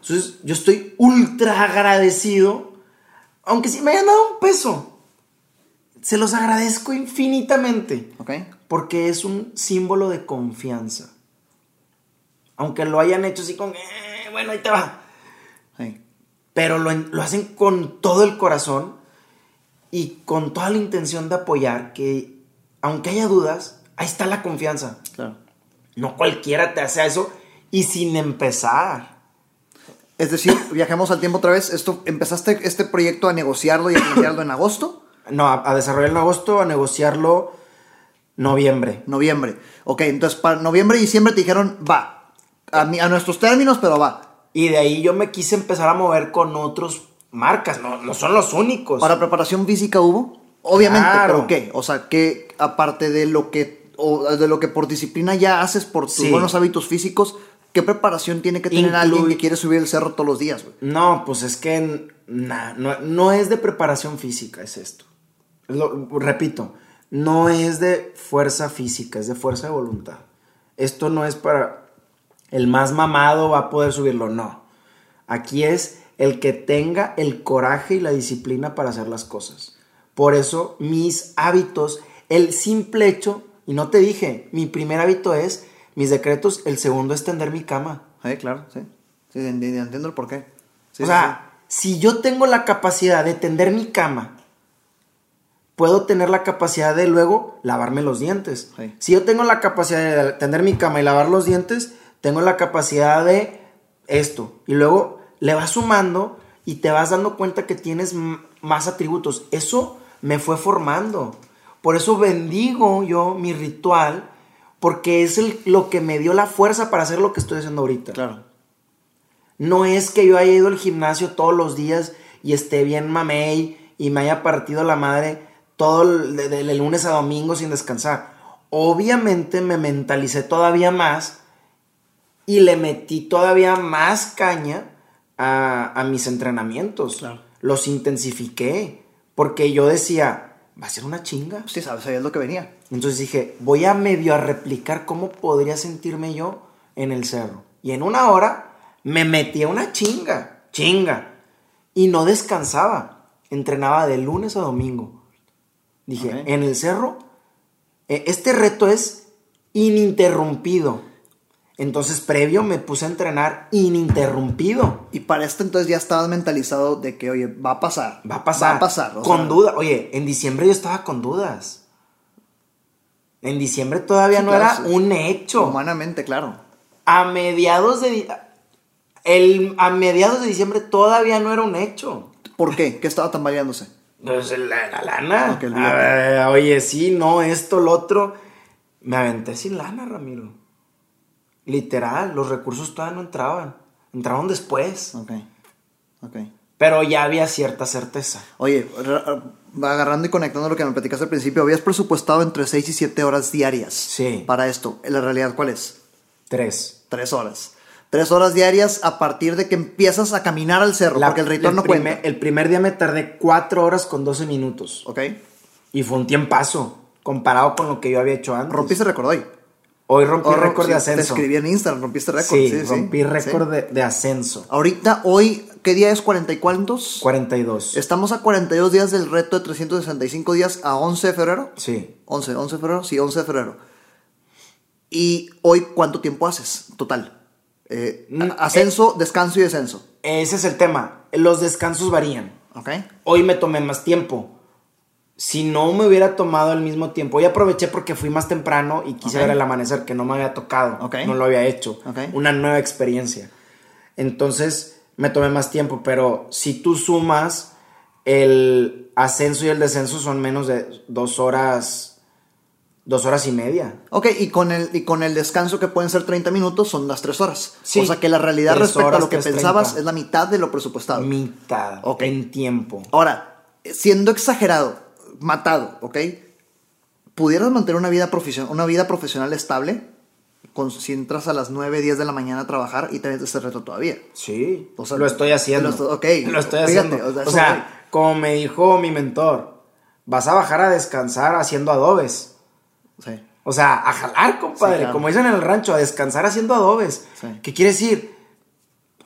Entonces, yo estoy ultra agradecido. Aunque si me hayan dado un peso, se los agradezco infinitamente. ¿Ok? Porque es un símbolo de confianza. Aunque lo hayan hecho así con, "Eh, bueno, ahí te va. Sí. Pero lo, lo hacen con todo el corazón y con toda la intención de apoyar, que aunque haya dudas, ahí está la confianza. Claro. No cualquiera te hace eso y sin empezar. Es decir, viajemos al tiempo otra vez. Esto, empezaste este proyecto a negociarlo y a iniciarlo en agosto, No, a, a desarrollarlo en agosto, a negociarlo noviembre. noviembre. Ok, entonces para noviembre y diciembre te dijeron, va. A, mi- a nuestros términos, pero va. Y de ahí yo me quise empezar a mover con otros marcas, no, no son los únicos. ¿Para preparación física hubo? Obviamente, Claro. pero ¿qué? O sea, que aparte de lo que, o de lo que por disciplina ya haces por tus Sí. buenos hábitos físicos, ¿qué preparación tiene que tener alguien que quiere subir el cerro todos los días, güey? No, pues es que na- no, no es de preparación física, es esto. Lo- repito, no es de fuerza física, es de fuerza de voluntad. Esto no es para el más mamado va a poder subirlo, no. Aquí es el que tenga el coraje y la disciplina para hacer las cosas. Por eso mis hábitos, el simple hecho, y no te dije, mi primer hábito es mis decretos, el segundo es tender mi cama. Sí, claro, sí. Sí, entiendo el porqué. Sí, o sí, sea, si yo tengo la capacidad de tender mi cama, puedo tener la capacidad de luego lavarme los dientes. Sí. Si yo tengo la capacidad de tender mi cama y lavar los dientes, tengo la capacidad de esto. Y luego le vas sumando y te vas dando cuenta que tienes más atributos. Eso me fue formando. Por eso bendigo yo mi ritual, porque es el- lo que me dio la fuerza para hacer lo que estoy haciendo ahorita. Claro. No es que yo haya ido al gimnasio todos los días y esté bien mamey y me haya partido la madre todo el, de- de- de lunes a domingo sin descansar. Obviamente me mentalicé todavía más y le metí todavía más caña a, a mis entrenamientos. Claro. Los intensifiqué porque yo decía, va a ser una chinga. Sí, sabes, sabías lo que venía. Entonces dije, voy a medio a replicar cómo podría sentirme yo en el cerro. Y en una hora me metí a una chinga, chinga. Y no descansaba. Entrenaba de lunes a domingo. Dije, en el cerro, eh, este reto es ininterrumpido. Entonces, previo me puse a entrenar ininterrumpido. Y para esto entonces ya estabas mentalizado de que, oye, va a pasar. Va a pasar. Va a pasar. Con sea, duda. Oye, en diciembre yo estaba con dudas. En diciembre todavía Sí, no claro, era sí. un hecho. Humanamente, claro. A mediados de el, a mediados de diciembre todavía no era un hecho. ¿Por qué? ¿Qué estaba tambaleándose? Pues la, la lana. A ver, oye, sí, no, esto, lo otro. Me aventé sin lana, Ramiro. Literal, los recursos todavía no entraban. Entraron después. Ok. Ok. Pero ya había cierta certeza. Oye, ra- agarrando y conectando lo que me platicaste al principio, habías presupuestado entre 6 y 7 horas diarias. Sí. Para esto. ¿La realidad cuál es? Tres. 3 horas. 3 horas diarias a partir de que empiezas a caminar al cerro, La- porque el ritual no primer, cuenta. El primer día me tardé cuatro horas con 12 minutos. Ok. Y fue un tiempazo comparado con lo que yo había hecho antes. Rompiste récord hoy. Hoy rompí rom- récord de sí, ascenso. Te escribí en Instagram, rompiste récord. Sí, Sí, rompí sí. récord de, de ascenso. Ahorita, hoy, ¿qué día es? ¿40 y cuántos? 42. Estamos a 42 días del reto de 365 días a 11 de febrero. Sí. 11, 11 de febrero, sí, 11 de febrero. ¿Y hoy cuánto tiempo haces total? Eh, Mm, ascenso, descanso y descenso. Ese es el tema. Los descansos varían. ¿Ok? Hoy me tomé más tiempo. Si no me hubiera tomado el mismo tiempo, hoy aproveché porque fui más temprano y quise Ok. ver el amanecer que no me había tocado. Ok. No lo había hecho. Ok. Una nueva experiencia. Entonces me tomé más tiempo, pero si tú sumas el ascenso y el descenso son menos de dos horas, dos horas y media. Ok, y con, el, y con el descanso que pueden ser 30 minutos son las 3 horas. Sí. O sea que la realidad Tres respecto a horas, lo que 3:30. pensabas es la mitad de lo presupuestado. Mitad Ok. en tiempo. Ahora, siendo exagerado, matado, ¿ok? ¿Pudieras mantener una vida, una vida profesional estable con, si entras a las 9, 10 de la mañana a trabajar y te metes este reto todavía? Sí, O sea, lo estoy haciendo. lo esto- ok, Lo estoy fíjate, haciendo. o sea, O sea, como me dijo mi mentor, vas a bajar a descansar haciendo adobes. Sí. O sea, a jalar, compadre. Sí, claro. Como dicen en el rancho, a descansar haciendo adobes. Sí. ¿Qué quiere decir?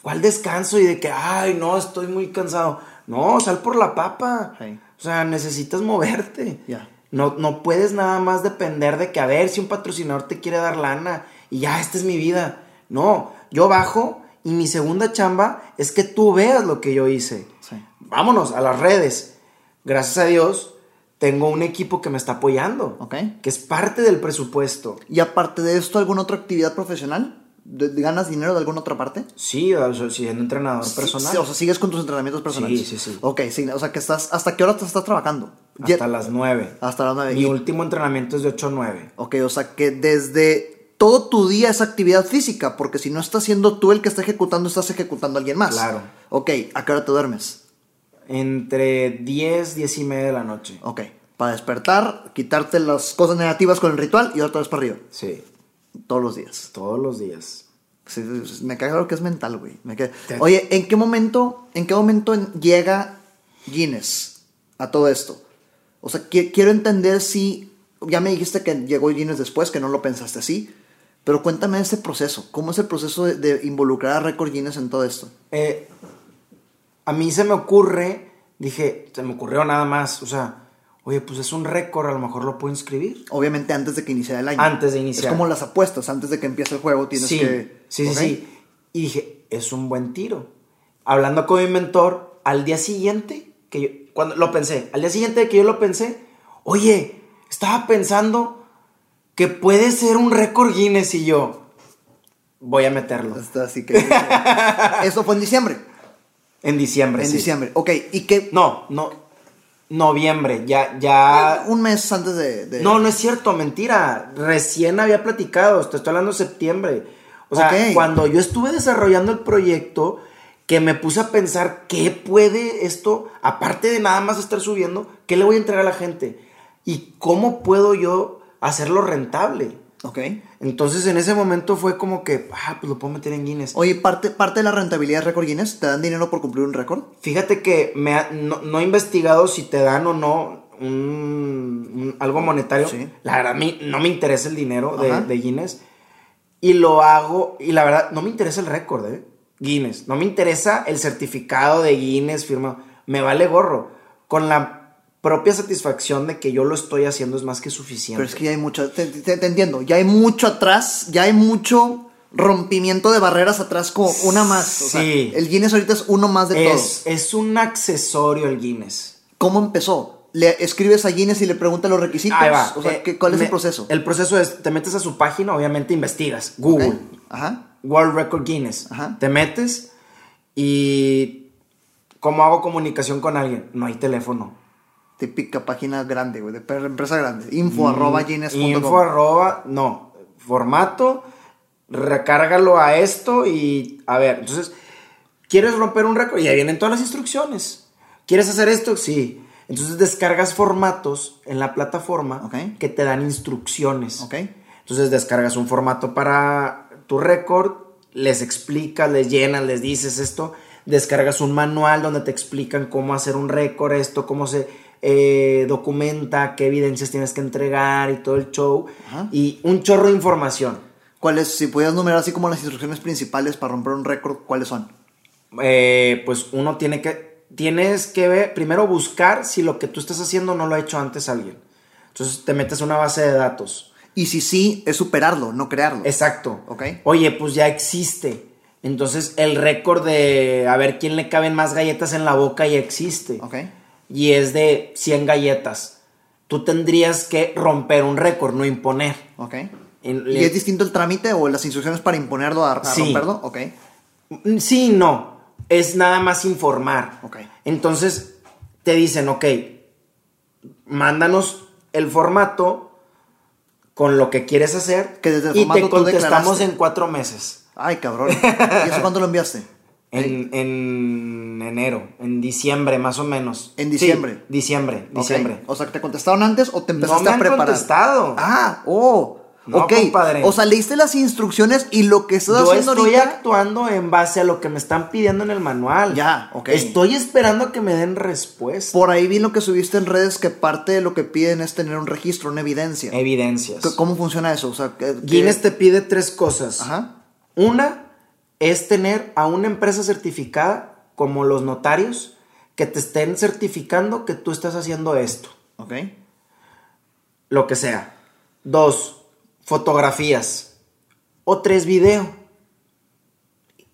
¿Cuál descanso? Y de que, ay, no, estoy muy cansado. No, sal por la papa. Sí. O sea, necesitas moverte. Ya. No, no puedes nada más depender de que a ver si un patrocinador te quiere dar lana y ya, esta es mi vida. No, yo bajo y mi segunda chamba es que tú veas lo que yo hice. Sí. Vámonos a las redes. Gracias a Dios, tengo un equipo que me está apoyando. Ok. Que es parte del presupuesto. Y aparte de esto, ¿alguna otra actividad profesional? ¿De- de- ¿Ganas dinero de alguna otra parte? Sí, o sea, siendo entrenador personal. Sí, o sea, sigues con tus entrenamientos personales. Sí, sí, sí. Ok, sí, o sea, que estás, ¿hasta qué hora te estás trabajando? hasta Ya- las 9. Hasta las 9. Mi último entrenamiento es de 8 a 9. Ok, o sea, que desde todo tu día es actividad física, porque si no estás siendo tú el que está ejecutando, estás ejecutando a alguien más. Claro. Ok, ¿a qué hora te duermes? Entre 10, 10 y media de la noche. Ok, para despertar, quitarte las cosas negativas con el ritual y otra vez para arriba. Sí, Todos los días. todos los días. Sí, me cae lo que es mental, güey. Me Oye, ¿en qué momento, en qué momento en- llega Guinness a todo esto? O sea, qui- quiero entender si, ya me dijiste que llegó Guinness después, que no lo pensaste así, pero cuéntame ese proceso. ¿Cómo es el proceso de, de involucrar a Record Guinness en todo esto? Eh, a mí se me ocurre, dije, se me ocurrió nada más, o sea, oye, pues es un récord, a lo mejor lo puedo inscribir. Obviamente antes de que iniciara el año. Antes de iniciar. Es como las apuestas, antes de que empiece el juego tienes sí, que... Sí, sí, sí. Y dije, es un buen tiro. Hablando con mi mentor, al día siguiente, que yo, cuando lo pensé, al día siguiente de que yo lo pensé, oye, estaba pensando que puede ser un récord Guinness y yo voy a meterlo. Está así que... *laughs* Eso fue en diciembre. En diciembre. En sí. diciembre. Ok, ¿y qué? No, no. Noviembre, ya, ya. Un mes antes de... de- No, no es cierto, mentira. Recién había platicado, te estoy hablando de septiembre. O sea, cuando yo estuve desarrollando el proyecto, que me puse a pensar qué puede esto, aparte de nada más estar subiendo, qué le voy a entregar a la gente y cómo puedo yo hacerlo rentable. Ok. Entonces en ese momento fue como que, ah, pues lo puedo meter en Guinness. Oye, parte, parte de la rentabilidad de récord Guinness, ¿te dan dinero por cumplir un récord? Fíjate que me ha- no, no he investigado si te dan o no un, un- algo monetario. Sí. La verdad, mí no me interesa el dinero de, de Guinness. Y lo hago, y la verdad, no me interesa el récord, ¿eh? Guinness. No me interesa el certificado de Guinness firmado. Me vale gorro. Con la propia satisfacción de que yo lo estoy haciendo es más que suficiente. Pero es que ya hay mucho, te, te- te entiendo, ya hay mucho atrás, ya hay mucho rompimiento de barreras atrás como una más. O sea, Sí. el Guinness ahorita es uno más de es, es un accesorio el Guinness. ¿Cómo empezó? Le escribes a Guinness y le preguntas los requisitos. Ahí va. O sea, Eh, ¿qué- ¿cuál es me- el proceso? El proceso es, te metes a su página, obviamente investigas. Google, Ajá. World Record Guinness. Ajá. Te metes y ¿cómo hago comunicación con alguien? No hay teléfono. Típica página grande, güey, de empresa grande. Info arroba. Mm, Info arroba, no, formato, recárgalo a esto y a ver, entonces, ¿quieres romper un récord? Y ahí vienen todas las instrucciones. ¿Quieres hacer esto? Sí. Entonces descargas formatos en la plataforma que te dan instrucciones. Ok. Entonces descargas un formato para tu récord, les explicas, les llenas, les dices esto, descargas un manual donde te explican cómo hacer un récord, esto, cómo se eh, documenta, qué evidencias tienes que entregar y todo el show, Ajá. y un chorro de información. ¿Cuáles, si pudieras numerar así como las instrucciones principales para romper un récord, cuáles son? Eh, pues uno tiene que, tienes que ver, primero buscar si lo que tú estás haciendo no lo ha hecho antes alguien. Entonces te metes a una base de datos. Y si sí, es superarlo, no crearlo. Exacto. Ok. Oye, pues ya existe. Entonces el récord de a ver quién le caben más galletas en la boca ya existe. Ok. Y es de 100 galletas. Tú tendrías que romper un récord, no imponer. Ok. En- ¿Y es distinto el trámite o las instrucciones para imponerlo a, a Sí. romperlo? Ok. Mm, Sí, no. Es nada más informar. Ok. Entonces te dicen, ok, mándanos el formato con lo que quieres hacer Que desde el y te contestamos en cuatro meses. Ay, cabrón. *laughs* ¿Y eso cuándo lo enviaste? En, en enero, en diciembre más o menos. En diciembre. Sí, diciembre, diciembre. O sea, ¿te contestaron antes o te empezaste No me a han preparar? contestado. Ah, oh. No, ok. compadre. O sea, leíste las instrucciones y lo que estás Yo haciendo estoy ahorita. actuando en base a lo que me están pidiendo en el manual. Ya, ok. Estoy esperando a que me den respuesta. Por ahí vi lo que subiste en redes que parte de lo que piden es tener un registro, una evidencia. Evidencias. ¿Cómo funciona eso? O sea, que- Guinness te pide tres cosas. Ajá. Una es tener a una empresa certificada, como los notarios, que te estén certificando que tú estás haciendo esto. Ok. Lo que sea. Dos, fotografías. O tres, video.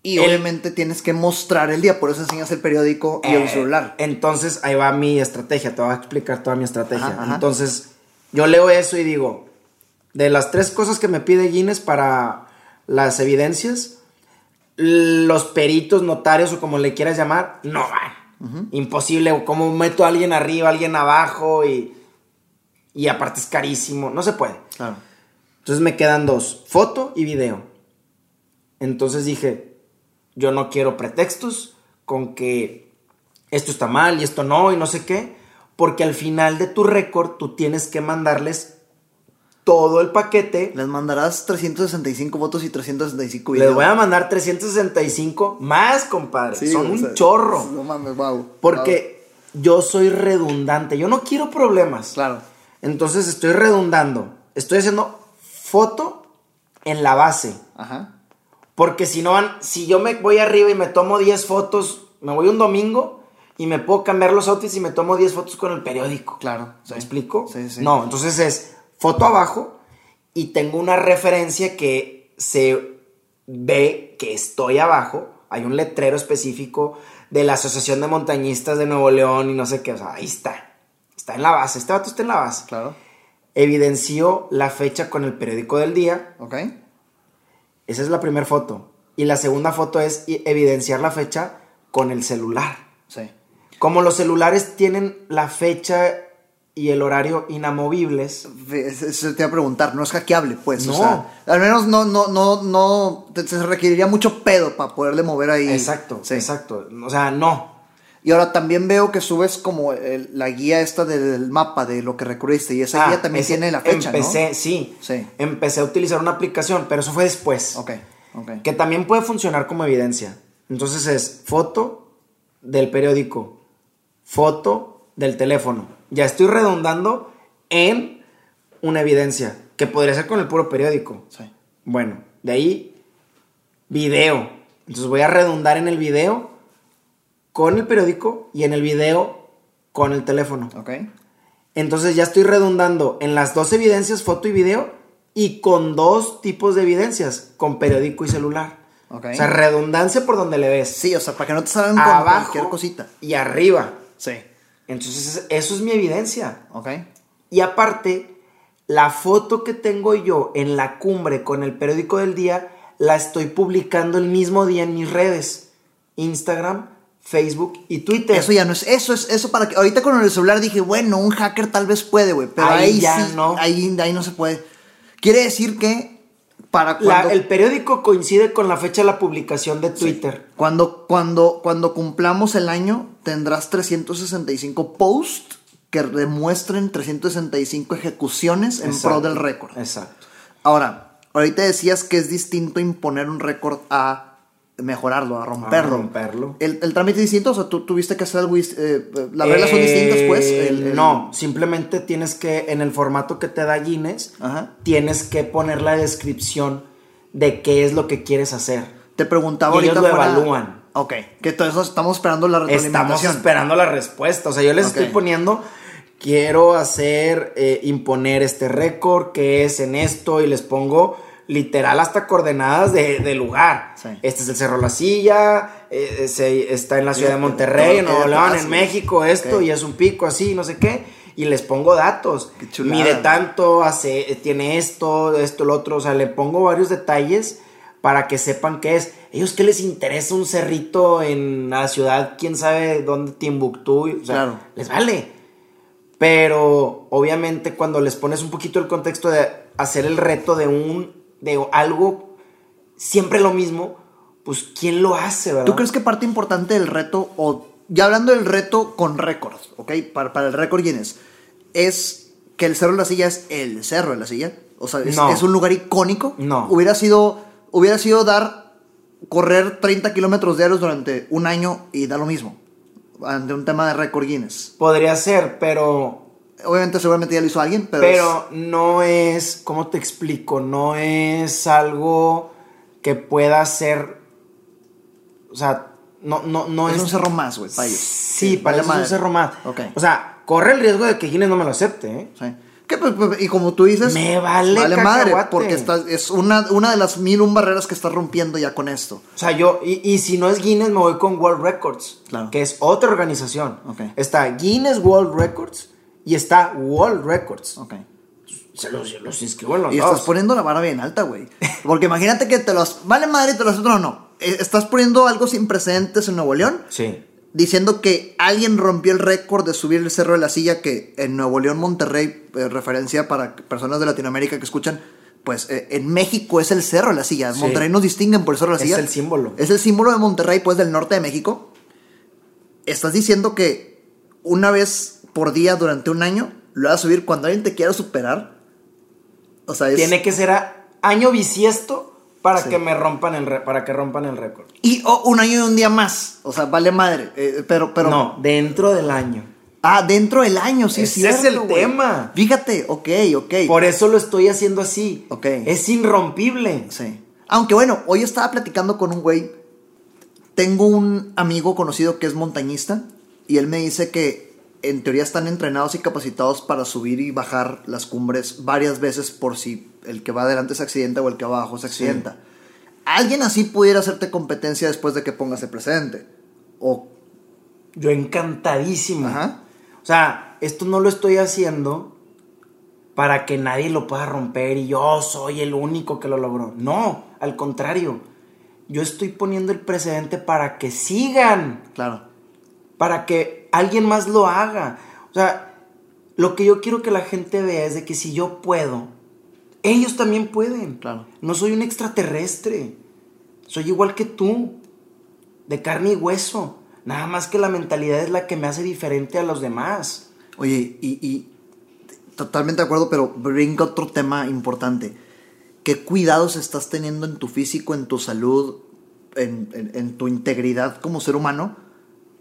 Y El- obviamente tienes que mostrar el día, por eso enseñas el periódico y el Eh, celular. Entonces, ahí va mi estrategia. Te voy a explicar toda mi estrategia. Ajá, ajá. Entonces, yo leo eso y digo, de las tres cosas que me pide Guinness para las evidencias, los peritos, notarios o como le quieras llamar, no van. Imposible. Como meto a alguien arriba, a alguien abajo y, y aparte es carísimo. No se puede. Claro. Entonces me quedan dos, foto y video. Entonces dije, yo no quiero pretextos con que esto está mal y esto no y no sé qué, porque al final de tu récord tú tienes que mandarles todo el paquete. Les mandarás 365 votos y 365 videos. Les voy a mandar 365 más, compadre. Sí, Son un sea, chorro. No mames, wow. Porque yo soy redundante. Yo no quiero problemas. Claro. Entonces estoy redundando. Estoy haciendo foto en la base. Ajá. Porque si no van, si yo me voy arriba y me tomo 10 fotos me voy un domingo y me puedo cambiar los outfits y me tomo 10 fotos con el periódico. Claro. ¿Me explico? Sí, sí. No, entonces es foto abajo y tengo una referencia que se ve que estoy abajo. Hay un letrero específico de la Asociación de Montañistas de Nuevo León y no sé qué. O sea, ahí está. Está en la base. Este vato está en la base. Claro. Evidenció la fecha con el periódico del día. Ok. Esa es la primera foto. Y la segunda foto es evidenciar la fecha con el celular. Sí. Como los celulares tienen la fecha y el horario inamovibles, Eso te iba a preguntar, no es hackeable, pues. O No. sea, al menos no, no, no, no. Se requeriría mucho pedo para poderle mover ahí. Exacto, Sí. exacto. O sea, no. Y ahora también veo que subes como el- la guía esta del mapa de lo que recorriste. Y esa Ah, guía también ese- tiene la fecha, Empecé, ¿no? sí. Sí. Empecé a utilizar una aplicación, pero eso fue después. Ok, ok. Que también puede funcionar como evidencia. Entonces es foto del periódico, foto del teléfono. Ya estoy redundando en una evidencia, que podría ser con el puro periódico. Sí. Bueno, de ahí, video. Entonces voy a redundar en el video con el periódico y en el video con el teléfono. Ok. Entonces ya estoy redundando en las dos evidencias, foto y video, y con dos tipos de evidencias, con periódico y celular. Ok. O sea, redundancia por donde le ves. Sí, o sea, para que no te salgan con cualquier cosita. y arriba. Sí. Entonces eso es mi evidencia. Ok. Y aparte, la foto que tengo yo en la cumbre con el periódico del día, la estoy publicando el mismo día en mis redes. Instagram, Facebook y Twitter. Eso ya no es. Eso es. Eso para que. Ahorita con el celular dije, bueno, un hacker tal vez puede, güey. Pero Ahí ahí, ya sí. no. Ahí, ahí no se puede. Quiere decir que. Para La- cuando. el periódico coincide con la fecha de la publicación de Twitter. Cuando, cuando, cuando cumplamos el año, tendrás 365 posts que demuestren 365 ejecuciones en Exacto. pro del récord. Exacto. Ahora, ahorita decías que es distinto imponer un récord a mejorarlo, a romperlo. romperlo. El, el trámite es distinto, o sea, tú tuviste que hacer algo. eh, las reglas son distintas, pues. Eh, El- el- No, simplemente tienes que, en el formato que te da Guinness, Ajá. tienes que poner la descripción de qué es lo que quieres hacer. Te preguntaba Y ellos ahorita. lo fuera- evalúan. Ok, que todo eso estamos esperando la Estamos retroalimentación. esperando la respuesta. O sea, yo les estoy poniendo, quiero hacer, eh, imponer este récord, que es en esto, y les pongo literal hasta coordenadas de, de lugar. Sí. Este es el Cerro La Silla, eh, se- está en la ciudad de Monterrey, en Nuevo León, en. México, esto, y es un pico así, no sé qué. Y les pongo datos. Qué. Mide tanto, hace, tiene esto, esto, lo otro. O sea, le pongo varios detalles para que sepan qué es. Ellos qué les interesa un cerrito en la ciudad, quién sabe dónde, Timbuktu. O sea, Claro. les vale. Pero obviamente cuando les pones un poquito el contexto de hacer el reto de un de algo siempre lo mismo, pues quién lo hace, ¿verdad? ¿Tú crees que parte importante del reto, o ya hablando del reto con récords, ¿ok? Para, para el récord Guinness, es que el Cerro de la Silla es el Cerro de la Silla? O sea, es, No. es un lugar icónico. No. Hubiera sido, hubiera sido dar, correr 30 kilómetros diarios durante un año y da lo mismo. Ante un tema de récord Guinness. Podría ser, pero Obviamente, seguramente ya lo hizo alguien, pero. Pero no es, ¿cómo te explico? No es algo que pueda ser, o sea, no, no, no es, es... un cerro más, güey, para ellos. Sí, para ellos es un cerro más. Ok. O sea, corre el riesgo de que Guinness no me lo acepte, ¿eh? Sí. Que, pues, pues, y como tú dices, Me vale madre, cacahuate. porque estás, es una, una de las mil un barreras que estás rompiendo ya con esto. O sea, yo, y, y si no es Guinness, me voy con World Records, Claro. que es otra organización. Ok. Está Guinness World Records y está World Records. Ok. Se los, los inscribo en los Y dos. estás poniendo la vara bien alta, güey. Porque imagínate que te los. Vale madre, te los no, no. Eh, Estás poniendo algo sin precedentes en Nuevo León. Sí. Diciendo que alguien rompió el récord de subir el Cerro de la Silla, que en Nuevo León, Monterrey, eh, referencia para personas de Latinoamérica que escuchan, pues eh, en México es el Cerro de la Silla. Sí. Monterrey nos distinguen por el Cerro de la Es Silla. el símbolo. Es el símbolo de Monterrey, pues del norte de México. Estás diciendo que una vez por día durante un año lo vas a subir cuando alguien te quiera superar. O sea, es. Tiene que ser a- año bisiesto para Sí. que me rompan el re- para que rompan el récord. Y oh, un año y un día más. O sea, vale madre. Eh, pero, pero. no, dentro del año. Ah, dentro del año, sí, Ese es el güey. tema. Fíjate, ok, ok. Por eso lo estoy haciendo así. Ok. Es irrompible. Sí. Aunque bueno, hoy estaba platicando con un güey Tengo un amigo conocido que es montañista y él me dice que en teoría están entrenados y capacitados para subir y bajar las cumbres varias veces por si el que va adelante se accidenta o el que va abajo se accidenta. Alguien así pudiera hacerte competencia después de que pongas el precedente. O Yo encantadísimo. Ajá. O sea, esto no lo estoy haciendo para que nadie lo pueda romper y yo soy el único que lo logró. No, al contrario. Yo estoy poniendo el precedente para que sigan, claro, para que alguien más lo haga. O sea, lo que yo quiero que la gente vea es de que si yo puedo, ellos también pueden. Claro. No soy un extraterrestre. Soy igual que tú, de carne y hueso. Nada más que la mentalidad es la que me hace diferente a los demás. Oye, y, y totalmente de acuerdo, pero brinca otro tema importante. ¿Qué cuidados estás teniendo en tu físico, en tu salud, en, en- en tu integridad como ser humano?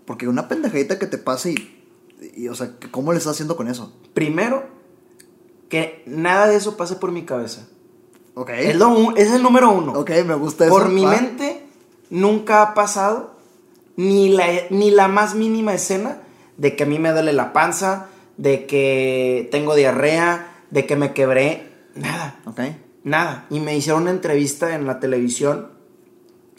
Porque una pendejadita que te pase y, y, o sea, ¿cómo le estás haciendo con eso? Primero, que nada de eso pase por mi cabeza. Ok. Es, lo es el número uno. Ok, me gusta eso. Por mi mente nunca ha pasado ni la, ni la más mínima escena de que a mí me duele la panza, de que tengo diarrea, de que me quebré. Nada, Ok. nada. Y me hicieron una entrevista en la televisión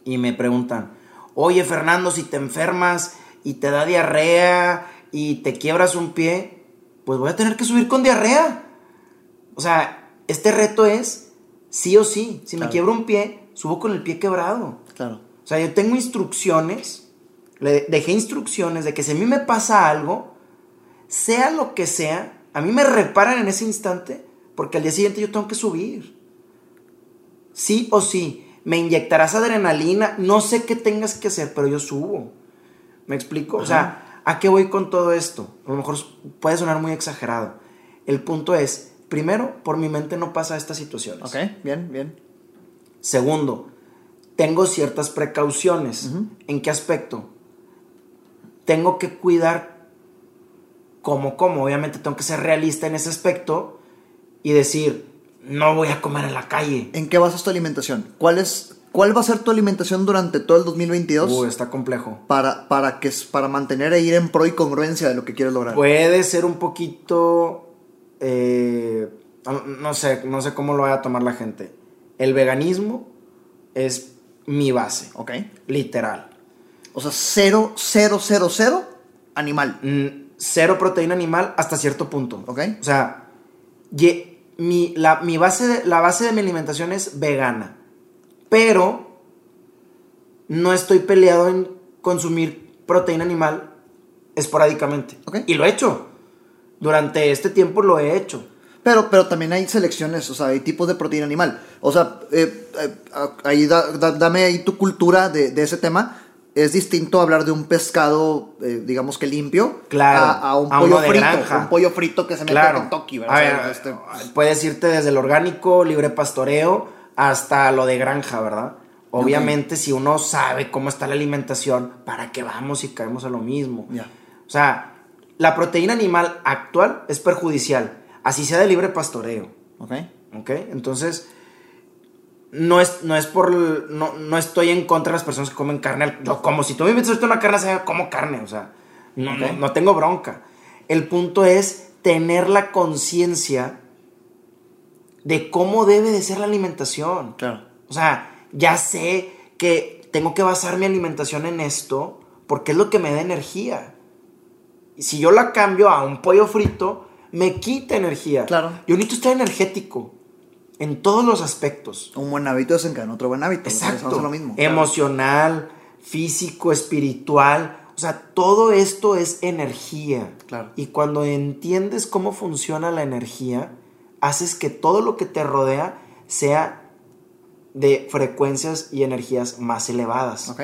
y me preguntan, oye Fernando, si te enfermas y te da diarrea y te quiebras un pie, pues voy a tener que subir con diarrea. O sea, este reto es sí o sí. Si me quiebro un pie, subo con el pie quebrado. Claro. O sea, yo tengo instrucciones, le dejé instrucciones de que si a mí me pasa algo, sea lo que sea, a mí me reparan en ese instante, porque al día siguiente yo tengo que subir. Sí o sí, me inyectarás adrenalina, no sé qué tengas que hacer, pero yo subo. ¿Me explico? O sea, ¿a qué voy con todo esto? A lo mejor puede sonar muy exagerado. El punto es, primero, por mi mente no pasa estas situaciones. Ok, bien, bien. Segundo, tengo ciertas precauciones. ¿En qué aspecto? Tengo que cuidar como como. Obviamente tengo que ser realista en ese aspecto y decir, no voy a comer en la calle. ¿En qué basas tu alimentación? ¿Cuál, es, ¿Cuál va a ser tu alimentación durante todo el 2022 Uy, está complejo. para, para, que, para mantener e ir en pro y congruencia de lo que quieres lograr? Puede ser un poquito... eh, no sé, no sé cómo lo vaya a tomar la gente. El veganismo es mi base, ok. literal. O sea, cero, cero, cero, cero animal. Mm, cero proteína animal hasta cierto punto. Ok. O sea, ye- mi, la, mi base de, la base de mi alimentación es vegana. Pero no estoy peleado en consumir proteína animal esporádicamente. Ok. Y lo he hecho. Durante este tiempo lo he hecho. Pero, pero también hay selecciones, o sea, hay tipos de proteína animal. O sea, eh, eh, ahí da- da- dame ahí tu cultura de, de ese tema. Es distinto hablar de un pescado, eh, digamos que limpio, Claro, a, a un a pollo frito. granja. Un pollo frito que se mete Claro. en Kentucky, ¿verdad? A O sea, ver, este- puedes irte desde el orgánico, libre pastoreo, hasta lo de granja, ¿verdad? Obviamente, si uno sabe cómo está la alimentación, ¿para qué vamos y caemos a lo mismo? O sea, la proteína animal actual es perjudicial, así sea de libre pastoreo, Ok. ¿ok? Entonces, no es, no es por... No, no estoy en contra de las personas que comen carne. Yo como, si tú me invitas una carne, asada, como carne, o sea, no, no tengo bronca. El punto es tener la conciencia de cómo debe de ser la alimentación. Claro. O sea, ya sé que tengo que basar mi alimentación en esto porque es lo que me da energía. Y si yo la cambio a un pollo frito, me quita energía. Claro. Yo necesito estar energético en todos los aspectos. Un buen hábito desencadena otro buen hábito. Exacto. Lo mismo. Emocional, físico, espiritual. O sea, todo esto es energía. Claro. Y cuando entiendes cómo funciona la energía, haces que todo lo que te rodea sea de frecuencias y energías más elevadas.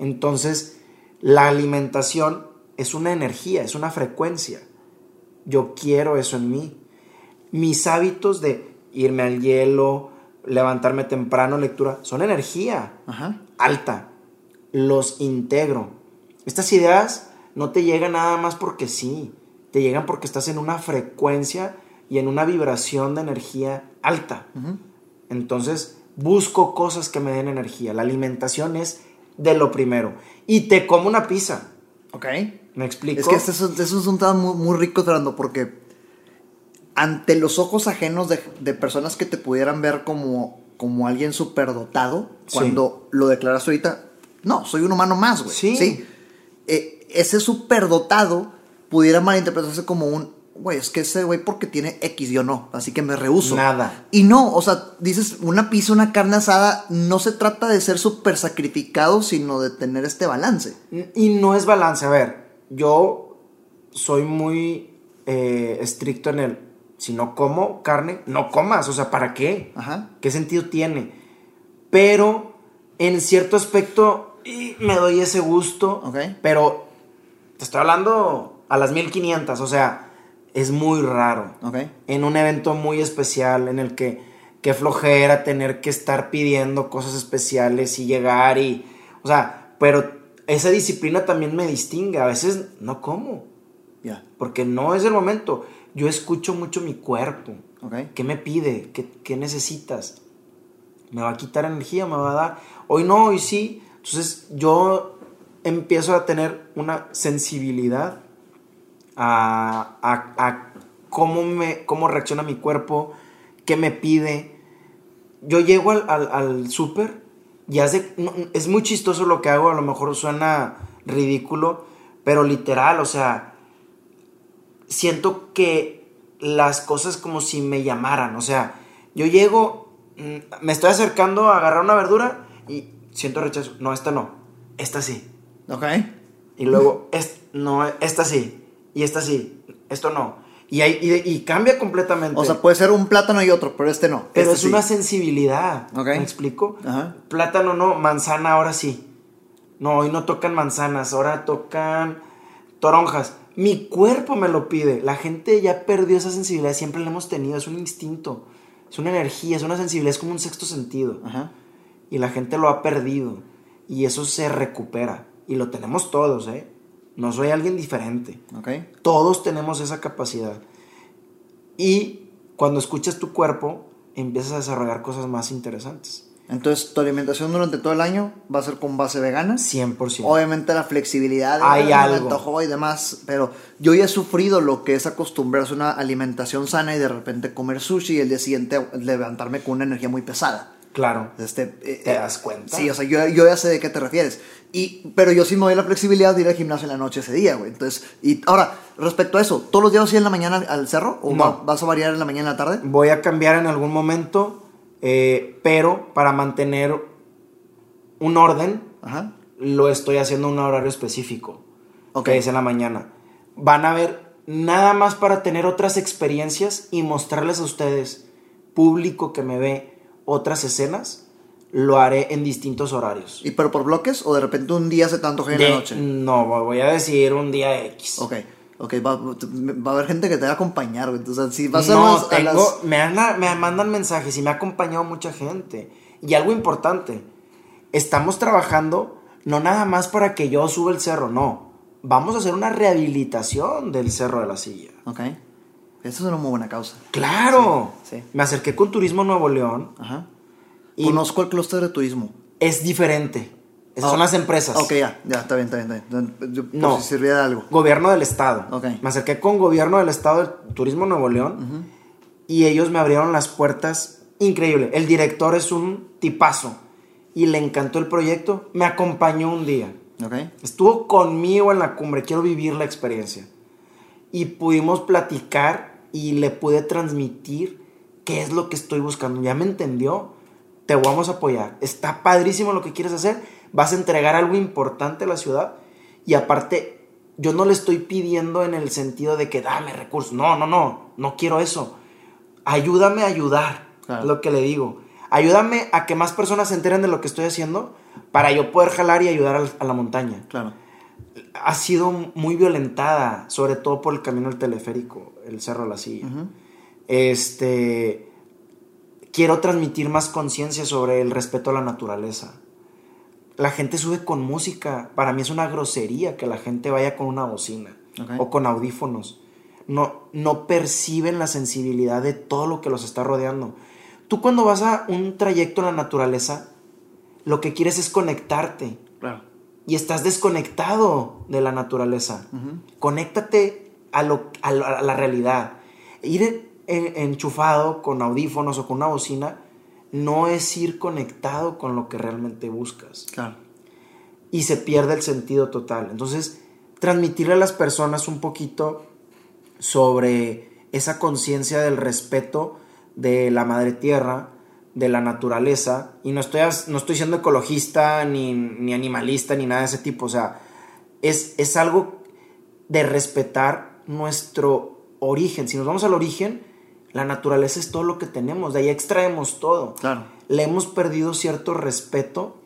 Entonces, la alimentación es una energía, es una frecuencia. Yo quiero eso en mí. Mis hábitos de irme al hielo, levantarme temprano, lectura, son energía Ajá. alta. Los integro. Estas ideas no te llegan nada más porque sí. Te llegan porque estás en una frecuencia y en una vibración de energía alta. Entonces, busco cosas que me den energía. La alimentación es de lo primero. Y te como una pizza. Ok. ¿Me explico? Es que eso, eso es un tema muy, muy rico, Fernando, porque ante los ojos ajenos de, de personas que te pudieran ver como, como alguien superdotado, Sí. cuando lo declaraste ahorita, no, soy un humano más, güey. Sí. Eh, ese superdotado pudiera malinterpretarse como un, güey, es que ese güey porque tiene X, yo no, así que me rehuso. Nada. Y no, o sea, dices, una pizza, una carne asada, no se trata de ser súper sacrificado, sino de tener este balance. Y no es balance. A ver, yo soy muy eh, estricto en el. Si no como carne, no comas. O sea, ¿para qué? Ajá. ¿Qué sentido tiene? Pero en cierto aspecto y me doy ese gusto. Ok. Pero te estoy hablando a las 1500. O sea, es muy raro. Ok. En un evento muy especial en el que qué flojera tener que estar pidiendo cosas especiales y llegar y. O sea, pero esa disciplina también me distingue. A veces no como. Ya. Porque no es el momento. Yo escucho mucho mi cuerpo. Ok. ¿Qué me pide? ¿Qué, qué necesitas? ¿Me va a quitar energía? ¿Me va a dar? Hoy no, hoy sí. Entonces yo empiezo a tener una sensibilidad a, a- a cómo, me, cómo reacciona mi cuerpo, qué me pide. Yo llego al, al, al súper y hace, no, es muy chistoso lo que hago, a lo mejor suena ridículo, pero literal, o sea, siento que las cosas como si me llamaran. O sea, yo llego, mm, me estoy acercando a agarrar una verdura y siento rechazo. No, esta no, esta sí. Ok. Y luego, *laughs* es, no, esta sí. Y esta sí. Esto no. Y, hay, y, y cambia completamente. O sea, puede ser un plátano y otro, pero este no. pero Este es sí. una sensibilidad. Ok. ¿Me explico? Ajá. Plátano no, manzana ahora sí. No, hoy no tocan manzanas, ahora tocan toronjas. Mi cuerpo me lo pide. La gente ya perdió esa sensibilidad, siempre la hemos tenido, es un instinto, es una energía, es una sensibilidad, es como un sexto sentido. Ajá. Y la gente lo ha perdido. Y eso se recupera. Y lo tenemos todos, ¿eh? No soy alguien diferente. Ok. Todos tenemos esa capacidad. Y cuando escuchas tu cuerpo, empiezas a desarrollar cosas más interesantes. Entonces, tu alimentación durante todo el año va a ser con base vegana. 100%. Obviamente la flexibilidad, Hay "Ay, me algo". y demás, pero yo ya he sufrido lo que es acostumbrarse a una alimentación sana y de repente comer sushi y el día siguiente levantarme con una energía muy pesada. Claro. Este, eh, ¿Te eh, das cuenta? Sí, o sea, yo, yo ya sé de qué te refieres. Y, pero yo sí me doy la flexibilidad de ir al gimnasio en la noche ese día, güey. Entonces, y ahora, respecto a eso, ¿todos los días vas a ir en la mañana al- cerro? ¿O No. va- vas a variar en la mañana y en la tarde? Voy a cambiar en algún momento, eh, pero para mantener un orden, Ajá. lo estoy haciendo en un horario específico, Ok. que es en la mañana. Van a ver nada más para tener otras experiencias y mostrarles a ustedes, público que me ve, otras escenas, lo haré en distintos horarios. ¿Y pero por bloques? ¿O de repente un día se tanto en De- la noche? No, voy a decir un día X. Ok, ok, va, va a haber gente que te va a acompañar, güey. Entonces, si vas a, no, las, a tengo, las- me, han- me mandan mensajes y me ha acompañado mucha gente. Y algo importante, estamos trabajando no nada más para que yo suba el cerro, no. Vamos a hacer una rehabilitación del cerro de la silla. Ok. Esa es una muy buena causa. Claro. Sí, sí. Me acerqué con Turismo Nuevo León Ajá. y Conozco el clúster de turismo. es diferente. Esas Ah, son las empresas. Ok, ya, ya, está bien, está bien. Está bien. Yo- por No. si sirviera de algo. Gobierno del Estado. Ok. Me acerqué con Gobierno del Estado del Turismo Nuevo León y ellos me abrieron las puertas. Increíble. El director es un tipazo y le encantó el proyecto. Me acompañó un día. Ok. Estuvo conmigo en la cumbre. Quiero vivir la experiencia. Y pudimos platicar y le pude transmitir qué es lo que estoy buscando. Ya me entendió. Te vamos a apoyar. Está padrísimo lo que quieres hacer. Vas a entregar algo importante a la ciudad. Y aparte, yo no le estoy pidiendo en el sentido de que dame recursos. No, no, no. No quiero eso. Ayúdame a ayudar. Claro. Es lo que le digo. Ayúdame a que más personas se enteren de lo que estoy haciendo para yo poder jalar y ayudar a la montaña Claro. Ha sido muy violentada, sobre todo por el camino del teleférico, el Cerro de la Silla. Este quiero transmitir más conciencia sobre el respeto a la naturaleza. La gente sube con música. Para mí es una grosería que la gente vaya con una bocina Ok. o con audífonos. No, no perciben la sensibilidad de todo lo que los está rodeando. Tú cuando vas a un trayecto en la naturaleza, lo que quieres es conectarte Claro. Y estás desconectado de la naturaleza. Conéctate a, lo, a, la, a la realidad. Ir en- enchufado con audífonos o con una bocina no es ir conectado con lo que realmente buscas Claro. y se pierde el sentido total. Entonces, transmitirle a las personas un poquito sobre esa conciencia del respeto de la madre tierra, de la naturaleza, y no estoy, no estoy siendo ecologista, ni, ni animalista, ni nada de ese tipo, o sea, es, es algo de respetar nuestro origen. Si nos vamos al origen, la naturaleza es todo lo que tenemos, de ahí extraemos todo Claro. le hemos perdido cierto respeto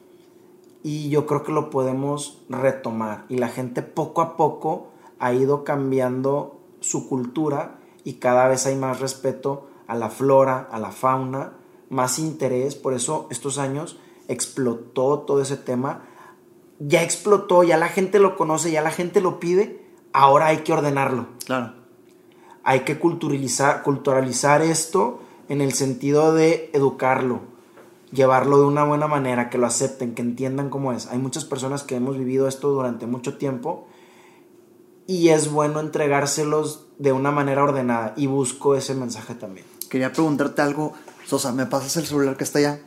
y yo creo que lo podemos retomar. Y la gente poco a poco ha ido cambiando su cultura y cada vez hay más respeto a la flora, a la fauna, más interés. Por eso estos años explotó todo ese tema. Ya explotó, ya la gente lo conoce, ya la gente lo pide. Ahora hay que ordenarlo Claro. hay que culturalizar, culturalizar esto en el sentido de educarlo, llevarlo de una buena manera, que lo acepten, que entiendan cómo es. Hay muchas personas que hemos vivido esto durante mucho tiempo y es bueno entregárselos de una manera ordenada y busco ese mensaje también. Quería preguntarte algo. Sosa, ¿me pasas el celular que está allá?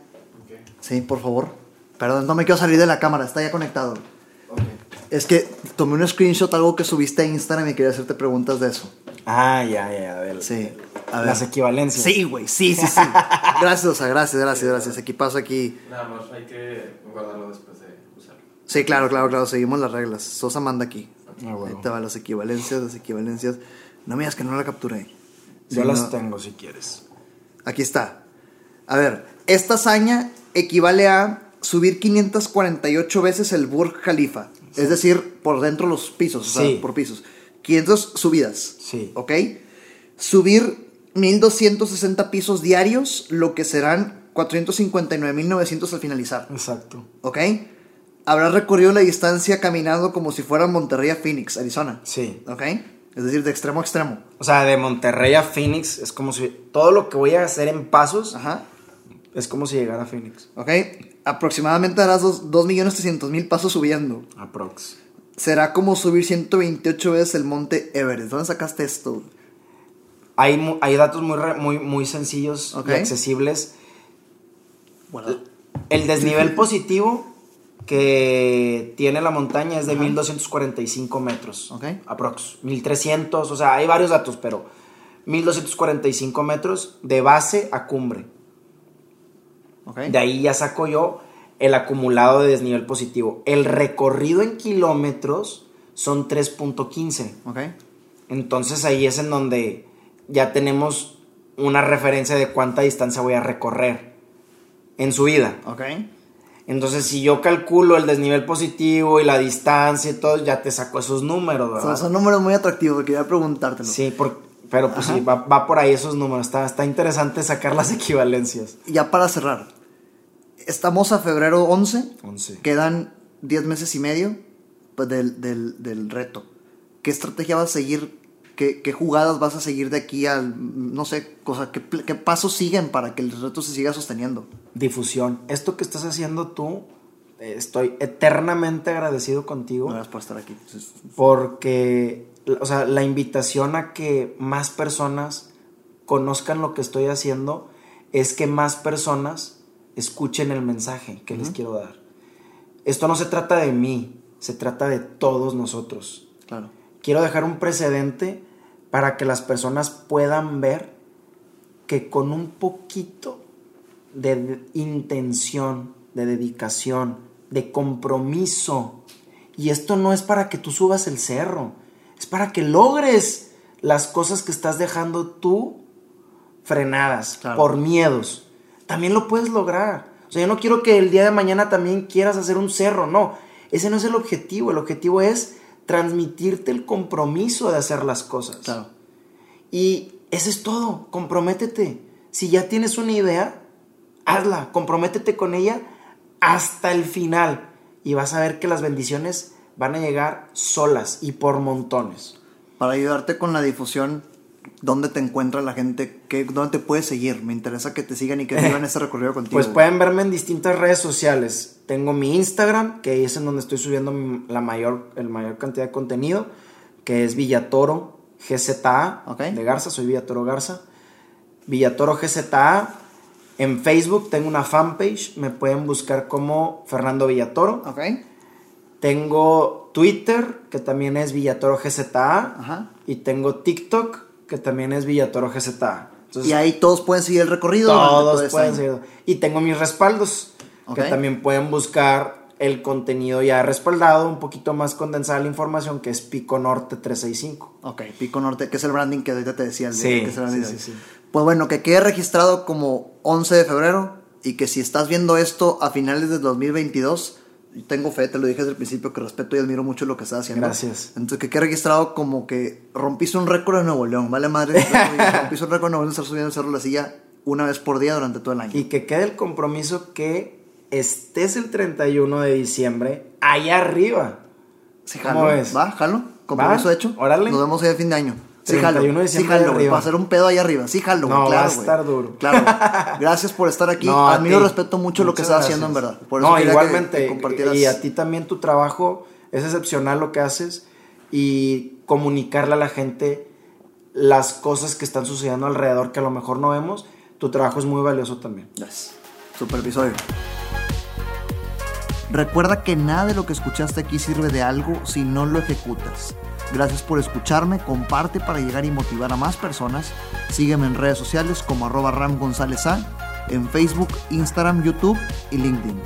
Sí, por favor. Perdón, no me quiero salir de la cámara, está ya conectado. Es que tomé un screenshot, algo que subiste a Instagram y quería hacerte preguntas de eso. Ah, ya, ya, a ver. Sí. A ver. Las equivalencias. Sí, güey, sí, sí, sí. *laughs* gracias, Sosa, gracias, gracias, gracias. Equipazo aquí. Nada más hay que guardarlo después de usarlo. Sí, claro, claro, claro, seguimos las reglas. Sosa manda aquí. Ah, bueno. Ahí te van las equivalencias, las equivalencias. No me digas que no la capturé. Yo Sí, las no. tengo si quieres. Aquí está. A ver, esta hazaña equivale a subir 548 veces el Burj Khalifa. Es decir, por dentro los pisos, o sea, Sí. por pisos. 500 subidas. Sí. ¿Ok? Subir 1260 pisos diarios, lo que serán 459.900 al finalizar. Exacto. ¿Ok? Habrá recorrido la distancia caminando como si fuera Monterrey a Phoenix, Arizona. Sí. ¿Ok? Es decir, de extremo a extremo. O sea, de Monterrey a Phoenix es como si todo lo que voy a hacer en pasos Ajá. Es como si llegara a Phoenix. ¿Ok? Aproximadamente harás 2.300.000 pasos subiendo. Aprox. Será como subir 128 veces el monte Everest. ¿Dónde sacaste esto? Hay, hay datos muy, muy, muy sencillos y accesibles. Bueno, El desnivel positivo que tiene la montaña es de 1245 metros. Ok. Aprox. 1300, o sea, hay varios datos, pero 1245 metros de base a cumbre. De ahí ya saco yo el acumulado de desnivel positivo. El recorrido en kilómetros son 3.15. ¿Ok? Entonces ahí es en donde ya tenemos una referencia de cuánta distancia voy a recorrer en su vida. ¿Ok? Entonces si yo calculo el desnivel positivo y la distancia y todo, ya te saco esos números, Son, ¿verdad? son números muy atractivos, quería preguntártelo. Sí, por- pero pues sí, va, va por ahí esos números. Está, está interesante sacar las *laughs* equivalencias. Ya para cerrar. Estamos a febrero 11. 11. Quedan 10 meses y medio pues, del, del- del reto. ¿Qué estrategia vas a seguir? ¿Qué, qué jugadas vas a seguir de aquí al, no sé, cosa, qué, qué pasos siguen para que el reto se siga sosteniendo? Difusión. Esto que estás haciendo tú, estoy eternamente agradecido contigo. Gracias por estar aquí. Porque, o sea, la invitación a que más personas conozcan lo que estoy haciendo es que más personas escuchen el mensaje que les quiero dar. Esto no se trata de mí, se trata de todos nosotros. claro. Quiero dejar un precedente para que las personas puedan ver que con un poquito de intención, de dedicación, de compromiso, y esto no es para que tú subas el cerro, es para que logres las cosas que estás dejando tú frenadas Claro. por miedos. También lo puedes lograr. O sea, yo no quiero que el día de mañana también quieras hacer un cerro, no. Ese no es el objetivo. El objetivo es transmitirte el compromiso de hacer las cosas. Claro. Y eso es todo, comprométete. Si ya tienes una idea, hazla, comprométete con ella hasta el final y vas a ver que las bendiciones van a llegar solas y por montones. Para ayudarte con la difusión, ¿dónde te encuentra la gente? ¿Qué, ¿Dónde te puedes seguir? Me interesa que te sigan y que vivan *laughs* ese recorrido contigo. Pues pueden verme en distintas redes sociales. Tengo mi Instagram, que es en donde estoy subiendo la mayor, el mayor cantidad de contenido, que es Villatoro GZA Ok. de Garza, soy Villatoro Garza. Villatoro GZA. En Facebook tengo una fanpage, me pueden buscar como Fernando Villatoro. Ok. Tengo Twitter, que también es Villatoro GZA. Ajá. Y tengo TikTok, que también es Villatoro GZA. Entonces, Y ahí todos pueden seguir el recorrido. todo todos este pueden seguir. Y tengo mis respaldos, que también pueden buscar el contenido ya respaldado, un poquito más condensada la información, que es Pico Norte 365. Ok, Pico Norte, que es el branding que ahorita te decía. El de- Sí, que es el branding sí, de sí, sí. Pues bueno, que quede registrado como 11 de febrero y que si estás viendo esto a finales del 2022, yo tengo fe, te lo dije desde el principio, que respeto y admiro mucho lo que estás haciendo. Gracias. Entonces, que quede registrado como que rompiste un récord en Nuevo León, ¿vale madre? *laughs* rompiste un récord en Nuevo León de estar subiendo el Cerro de la Silla una vez por día durante todo el año. Y que quede el compromiso que estés el 31 de diciembre allá arriba. Sí, ¿Cómo jalo. ves? ¿Va? ¿Jalo? ¿Compromiso Va, hecho? órale. Nos vemos ahí a fin de año. Sí, 31 jalo. de Sí, jalo, güey. arriba. Va a ser un pedo ahí arriba. Sí, jalo, güey. No, claro, va a estar duro. Claro. *laughs* Gracias por estar aquí. No, a Admiro y ti. respeto mucho lo que estás haciendo, en verdad. Por eso no, que- igualmente. que compartieras- Y a ti también tu trabajo es excepcional lo que haces y comunicarle a la gente las cosas que están sucediendo alrededor que a lo mejor no vemos. Tu trabajo es muy valioso también. Yes. Super episodio. Recuerda que nada de lo que escuchaste aquí sirve de algo si no lo ejecutas. Gracias por escucharme, comparte para llegar y motivar a más personas. Sígueme en redes sociales como arroba Ram González A, en Facebook, Instagram, YouTube y LinkedIn.